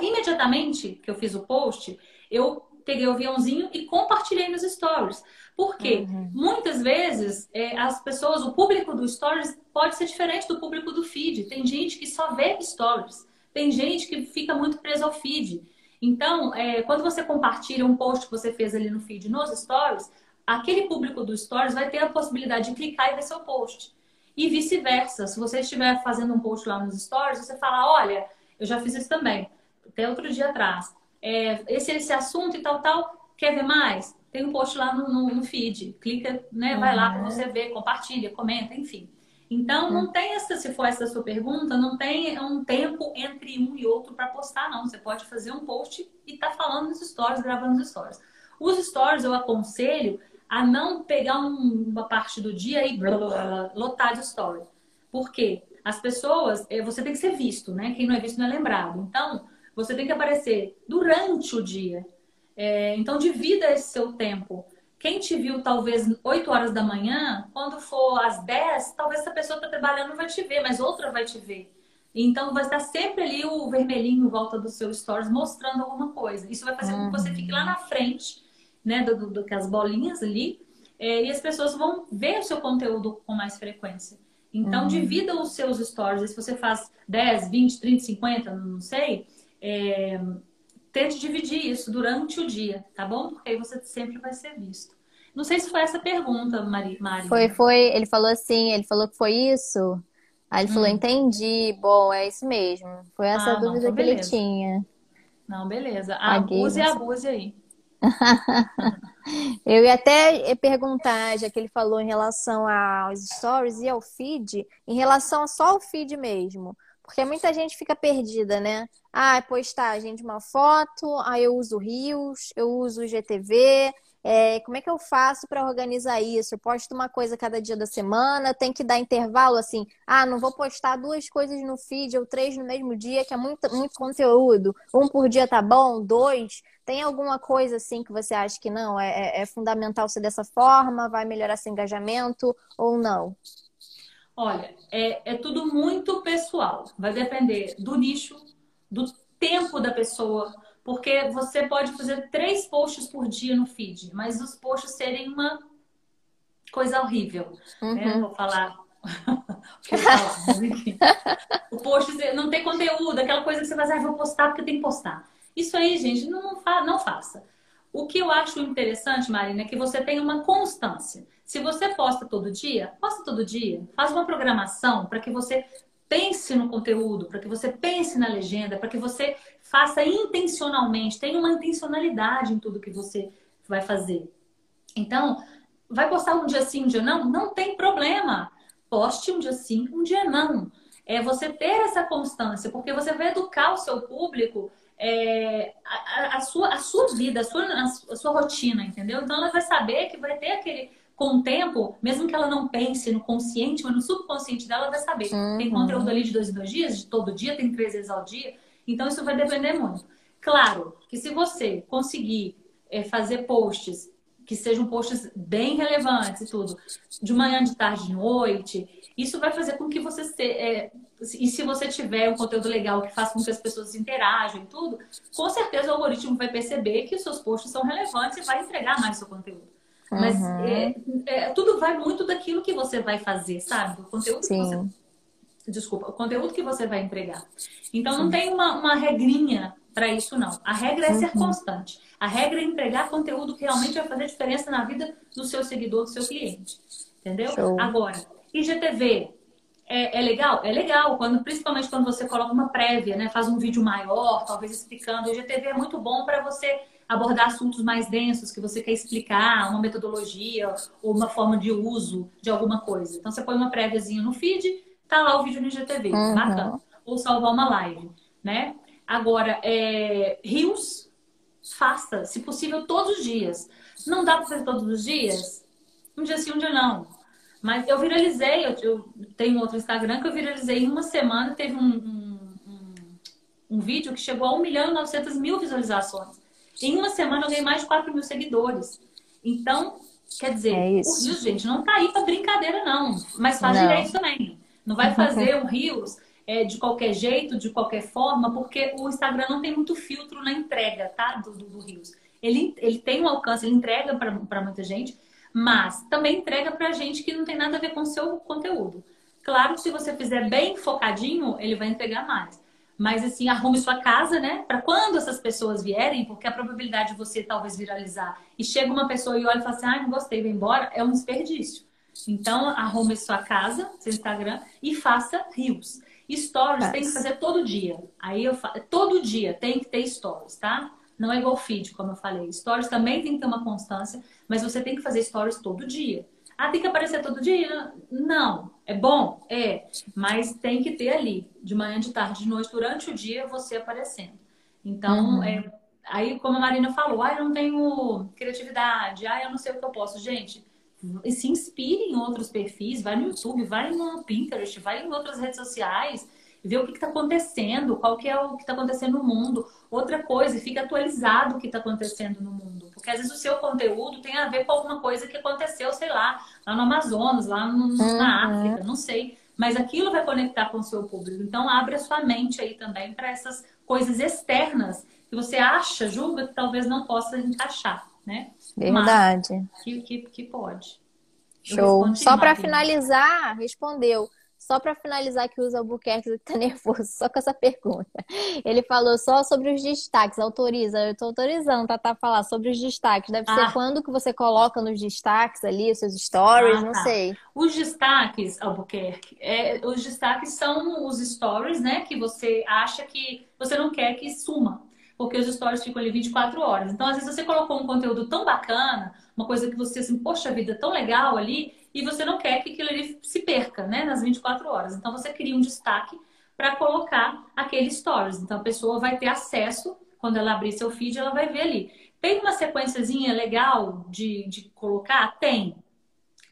Imediatamente que eu fiz o post, eu peguei o aviãozinho e compartilhei nos stories. Porque uhum. muitas vezes é, as pessoas, o público do stories pode ser diferente do público do feed. Tem gente que só vê stories. Tem gente que fica muito preso ao feed. Então, é, quando você compartilha um post que você fez ali no feed nos stories, aquele público do stories vai ter a possibilidade de clicar e ver seu post. E vice-versa. Se você estiver fazendo um post lá nos stories, você fala: olha, eu já fiz isso também, até outro dia atrás. É, esse esse assunto e tal, tal, quer ver mais? tem um post lá no, no, no feed. Clica, né? Vai lá para você ver, compartilha, comenta, enfim. Então, não tem essa, se for essa sua pergunta, não tem um tempo entre um e outro para postar, não. Você pode fazer um post e tá falando nos stories, gravando nos stories. Os stories eu aconselho a não pegar um, uma parte do dia e blá, blá, blá, lotar de story. Por quê? As pessoas, eh, você tem que ser visto, né? Quem não é visto não é lembrado. Então, você tem que aparecer durante o dia. É, então, divida esse seu tempo. Quem te viu talvez 8 horas da manhã, quando for às 10, talvez essa pessoa está trabalhando não vai te ver, mas outra vai te ver. Então vai estar sempre ali o vermelhinho em volta do seu stories mostrando alguma coisa. Isso vai fazer com que você fique lá na frente, né, do, do, do que as bolinhas ali, é, e as pessoas vão ver o seu conteúdo com mais frequência. Então uhum. divida os seus stories. Se você faz 10, 20, 30, 50, não sei, é, tente dividir isso durante o dia, tá bom? Porque aí você sempre vai ser visto. Não sei se foi essa pergunta, Mari. Mari. Foi, foi. Ele falou assim, ele falou que foi isso. Aí ele hum. falou, entendi. Bom, é isso mesmo. Foi essa ah, dúvida não, que ele tinha. Não, beleza. Abuse e abuse aí. Eu ia até perguntar, já que ele falou em relação aos stories e ao feed, em relação só ao feed mesmo. Porque muita gente fica perdida, né? Ah, postagem de uma foto, aí eu uso Rios, eu uso GTV. É, como é que eu faço para organizar isso? Eu posto uma coisa cada dia da semana, tem que dar intervalo assim. Ah, não vou postar duas coisas no feed ou três no mesmo dia, que é muito, muito conteúdo. Um por dia tá bom, dois. Tem alguma coisa assim que você acha que não? É, é, é fundamental ser dessa forma? Vai melhorar seu engajamento ou não? Olha, é, é tudo muito pessoal. Vai depender do nicho, do tempo da pessoa. Porque você pode fazer três posts por dia no feed, mas os posts serem uma coisa horrível. Né? Uhum. Né? Vou falar. vou falar o post não tem conteúdo, aquela coisa que você faz, ah, vou postar porque tem que postar. Isso aí, gente, não, fa não faça. O que eu acho interessante, Marina, é que você tenha uma constância. Se você posta todo dia, posta todo dia. Faz uma programação para que você pense no conteúdo, para que você pense na legenda, para que você faça intencionalmente, tenha uma intencionalidade em tudo que você vai fazer. Então, vai postar um dia sim, um dia não? Não tem problema. Poste um dia sim, um dia não. É você ter essa constância, porque você vai educar o seu público é, a, a, sua, a sua vida, a sua, a sua rotina, entendeu? Então ela vai saber que vai ter aquele com o tempo, mesmo que ela não pense no consciente, mas no subconsciente dela, vai saber. Uhum. Tem conteúdo ali de dois em dois dias, de todo dia, tem três vezes ao dia. Então, isso vai depender muito. Claro que se você conseguir é, fazer posts que sejam posts bem relevantes e tudo, de manhã, de tarde, de noite, isso vai fazer com que você se, é, e se você tiver um conteúdo legal que faça com que as pessoas interajam e tudo, com certeza o algoritmo vai perceber que os seus posts são relevantes e vai entregar mais seu conteúdo. Mas uhum. é, é, tudo vai muito daquilo que você vai fazer, sabe? O conteúdo Sim. que você. Desculpa, o conteúdo que você vai entregar. Então não tem uma, uma regrinha para isso, não. A regra é ser uhum. constante. A regra é entregar conteúdo que realmente vai fazer diferença na vida do seu seguidor, do seu cliente. Entendeu? Show. Agora, IGTV, é, é, legal? É legal, quando, principalmente quando você coloca uma prévia, né? Faz um vídeo maior, talvez explicando. O IGTV é muito bom para você abordar assuntos mais densos que você quer explicar, uma metodologia ou uma forma de uso de alguma coisa. Então você põe uma préviazinha no feed, tá lá o vídeo no IGTV, uhum. bacana. Ou salvar uma live, né? Agora, é, rios, faça, se possível, todos os dias. Não dá para fazer todos os dias? Um dia sim, um dia não. Mas eu viralizei, eu, eu tenho outro Instagram que eu viralizei em uma semana, teve um, um, um, um vídeo que chegou a 1 milhão e 900 mil visualizações. Em uma semana eu ganhei mais de 4 mil seguidores. Então, quer dizer, é o Rios, gente, não tá aí pra brincadeira, não. Mas faz não. direito também. Não vai fazer um Rios é, de qualquer jeito, de qualquer forma, porque o Instagram não tem muito filtro na entrega, tá? Do, do, do Rios. Ele, ele tem um alcance, ele entrega para muita gente, mas também entrega pra gente que não tem nada a ver com o seu conteúdo. Claro que se você fizer bem focadinho, ele vai entregar mais. Mas assim, arrume sua casa, né? Para quando essas pessoas vierem, porque a probabilidade de você talvez viralizar e chega uma pessoa e olha e fala assim: ah, não gostei, vem embora, é um desperdício. Então, arrume sua casa, seu Instagram e faça rios. Stories tem que fazer todo dia. Aí eu fa... todo dia tem que ter stories, tá? Não é igual feed, como eu falei. Stories também tem que ter uma constância, mas você tem que fazer stories todo dia. Ah, tem que aparecer todo dia? Não. É bom? É. Mas tem que ter ali, de manhã, de tarde, de noite, durante o dia, você aparecendo. Então, uhum. é, aí, como a Marina falou, ah, eu não tenho criatividade, ah, eu não sei o que eu posso. Gente, se inspire em outros perfis, vai no YouTube, vai no Pinterest, vai em outras redes sociais, vê o que está acontecendo, qual que é o que está acontecendo no mundo. Outra coisa, fica atualizado o que está acontecendo no mundo. Porque às vezes o seu conteúdo tem a ver com alguma coisa que aconteceu, sei lá, lá no Amazonas, lá no, uhum. na África, não sei. Mas aquilo vai conectar com o seu público. Então abre a sua mente aí também para essas coisas externas que você acha, julga que talvez não possa encaixar, né? Verdade. Que, que, que pode. Show. Só para finalizar, respondeu. Só para finalizar que o Albuquerque está nervoso, só com essa pergunta. Ele falou só sobre os destaques, autoriza. Eu estou autorizando, tá, tá, falar sobre os destaques. Deve ah. ser quando que você coloca nos destaques ali, os seus stories, ah, não tá. sei. Os destaques, Albuquerque, é, os destaques são os stories, né, que você acha que você não quer que suma porque os stories ficam ali 24 horas. Então, às vezes, você colocou um conteúdo tão bacana, uma coisa que você, assim, poxa vida, tão legal ali, e você não quer que aquilo ali se perca, né, nas 24 horas. Então, você cria um destaque para colocar aquele stories. Então, a pessoa vai ter acesso, quando ela abrir seu feed, ela vai ver ali. Tem uma sequenciazinha legal de, de colocar? Tem.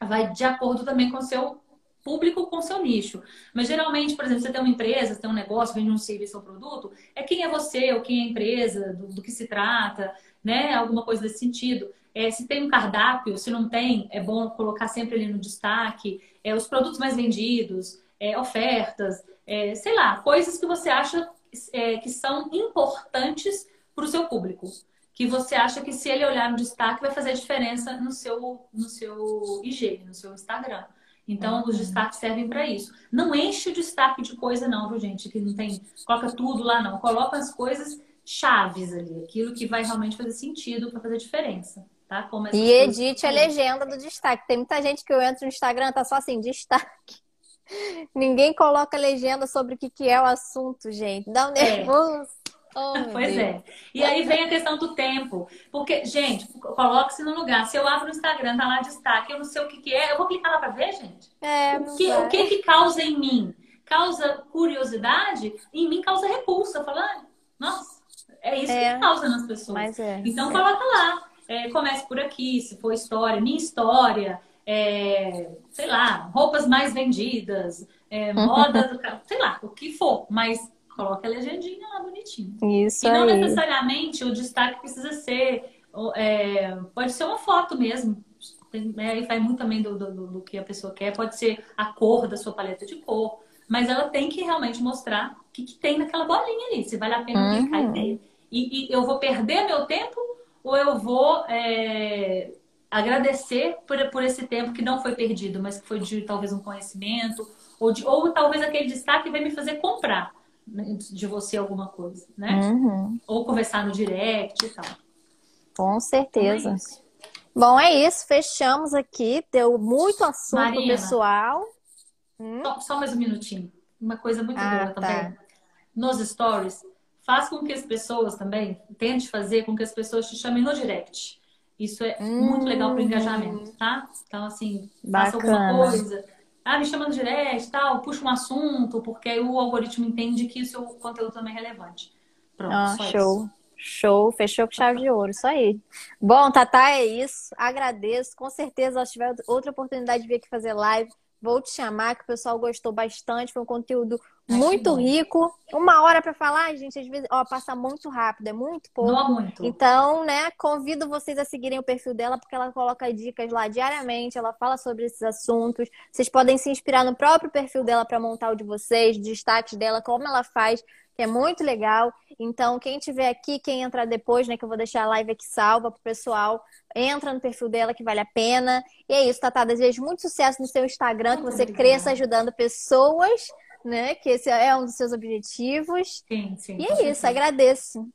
Vai de acordo também com o seu público com seu nicho. Mas geralmente, por exemplo, você tem uma empresa, você tem um negócio, vende um serviço ou produto, é quem é você, ou quem é a empresa, do, do que se trata, né? Alguma coisa desse sentido. É, se tem um cardápio, se não tem, é bom colocar sempre ali no destaque. É, os produtos mais vendidos, é, ofertas, é, sei lá, coisas que você acha é, que são importantes para o seu público. Que você acha que se ele olhar no destaque vai fazer diferença no seu, no seu IG, no seu Instagram. Então, os destaques servem para isso. Não enche o destaque de coisa, não, viu, gente? Que não tem. Coloca tudo lá, não. Coloca as coisas chaves ali, aquilo que vai realmente fazer sentido para fazer diferença. Tá? Como e edite a legenda do destaque. Tem muita gente que eu entro no Instagram, tá só assim, destaque. Ninguém coloca legenda sobre o que, que é o assunto, gente. Dá um é. nervoso. É. Oh, pois Deus. é. E aí vem a questão do tempo. Porque, gente, coloque-se no lugar. Se eu abro o Instagram, tá lá destaque, eu não sei o que, que é, eu vou clicar lá para ver, gente? É, o que, o que que causa em mim? Causa curiosidade? Em mim causa repulsa. Falando, nossa, é isso é, que causa nas pessoas. É, então coloca lá. É, comece por aqui, se for história, minha história, é, sei lá, roupas mais vendidas, é, moda, sei lá, o que for, mas coloca a legendinha lá bonitinho. Isso e não aí. necessariamente o destaque precisa ser. É, pode ser uma foto mesmo. É, aí vai muito também do, do, do, que a pessoa quer. Pode ser a cor da sua paleta de cor. Mas ela tem que realmente mostrar o que, que tem naquela bolinha ali. Se vale a pena uhum. clicar. E, e, eu vou perder meu tempo ou eu vou é, agradecer por, por esse tempo que não foi perdido, mas que foi de talvez um conhecimento, ou, de, ou talvez aquele destaque vai me fazer comprar de você alguma coisa, né? Uhum. Ou conversar no direct e tal. Com certeza. Então é Bom, é isso. Fechamos aqui. Deu muito assunto Marina, pessoal. Hum? Só, só, mais um minutinho. Uma coisa muito ah, boa tá. também. Nos stories, faz com que as pessoas também, tente fazer com que as pessoas te chamem no direct. Isso é hum, muito legal para o engajamento, tá? Então, assim, Bacana. faça alguma coisa ah, me chama no direct, tal, puxa um assunto, porque aí o algoritmo entende que o seu conteúdo também é relevante. Pronto, ah, show. Isso. Show, fechou com chave de ouro, isso aí. Bom, Tatá, é isso. Agradeço. Com certeza, se tiver outra oportunidade de vir aqui fazer live, Vou te chamar, que o pessoal gostou bastante. Foi um conteúdo muito rico. Uma hora para falar, gente, às vezes, ó, passa muito rápido, é muito pouco. Não muito. Então, né, convido vocês a seguirem o perfil dela, porque ela coloca dicas lá diariamente, ela fala sobre esses assuntos. Vocês podem se inspirar no próprio perfil dela para montar o de vocês, destaques dela, como ela faz que é muito legal. Então, quem tiver aqui, quem entrar depois, né, que eu vou deixar a live aqui salva pro pessoal, entra no perfil dela que vale a pena. E é isso, Tatá, desejo muito sucesso no seu Instagram, que você cresça ajudando pessoas, né, que esse é um dos seus objetivos. Sim, sim. E é isso, agradeço.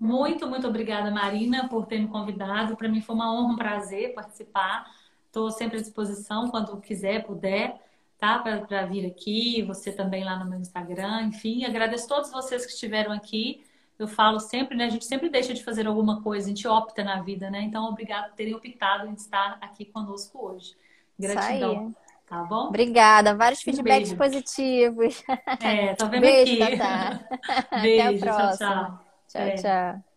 Muito, muito obrigada, Marina, por ter me convidado. Para mim foi uma honra, um prazer participar. Estou sempre à disposição quando quiser, puder tá? Para vir aqui, você também lá no meu Instagram, enfim, agradeço a todos vocês que estiveram aqui, eu falo sempre, né? A gente sempre deixa de fazer alguma coisa, a gente opta na vida, né? Então, obrigado por terem optado em estar aqui conosco hoje. Gratidão. Tá bom? Obrigada. Vários feedbacks positivos. É, tô vendo Beijo, aqui. Tatá. Beijo, Até a próxima. tchau, tchau. Tchau, É. tchau.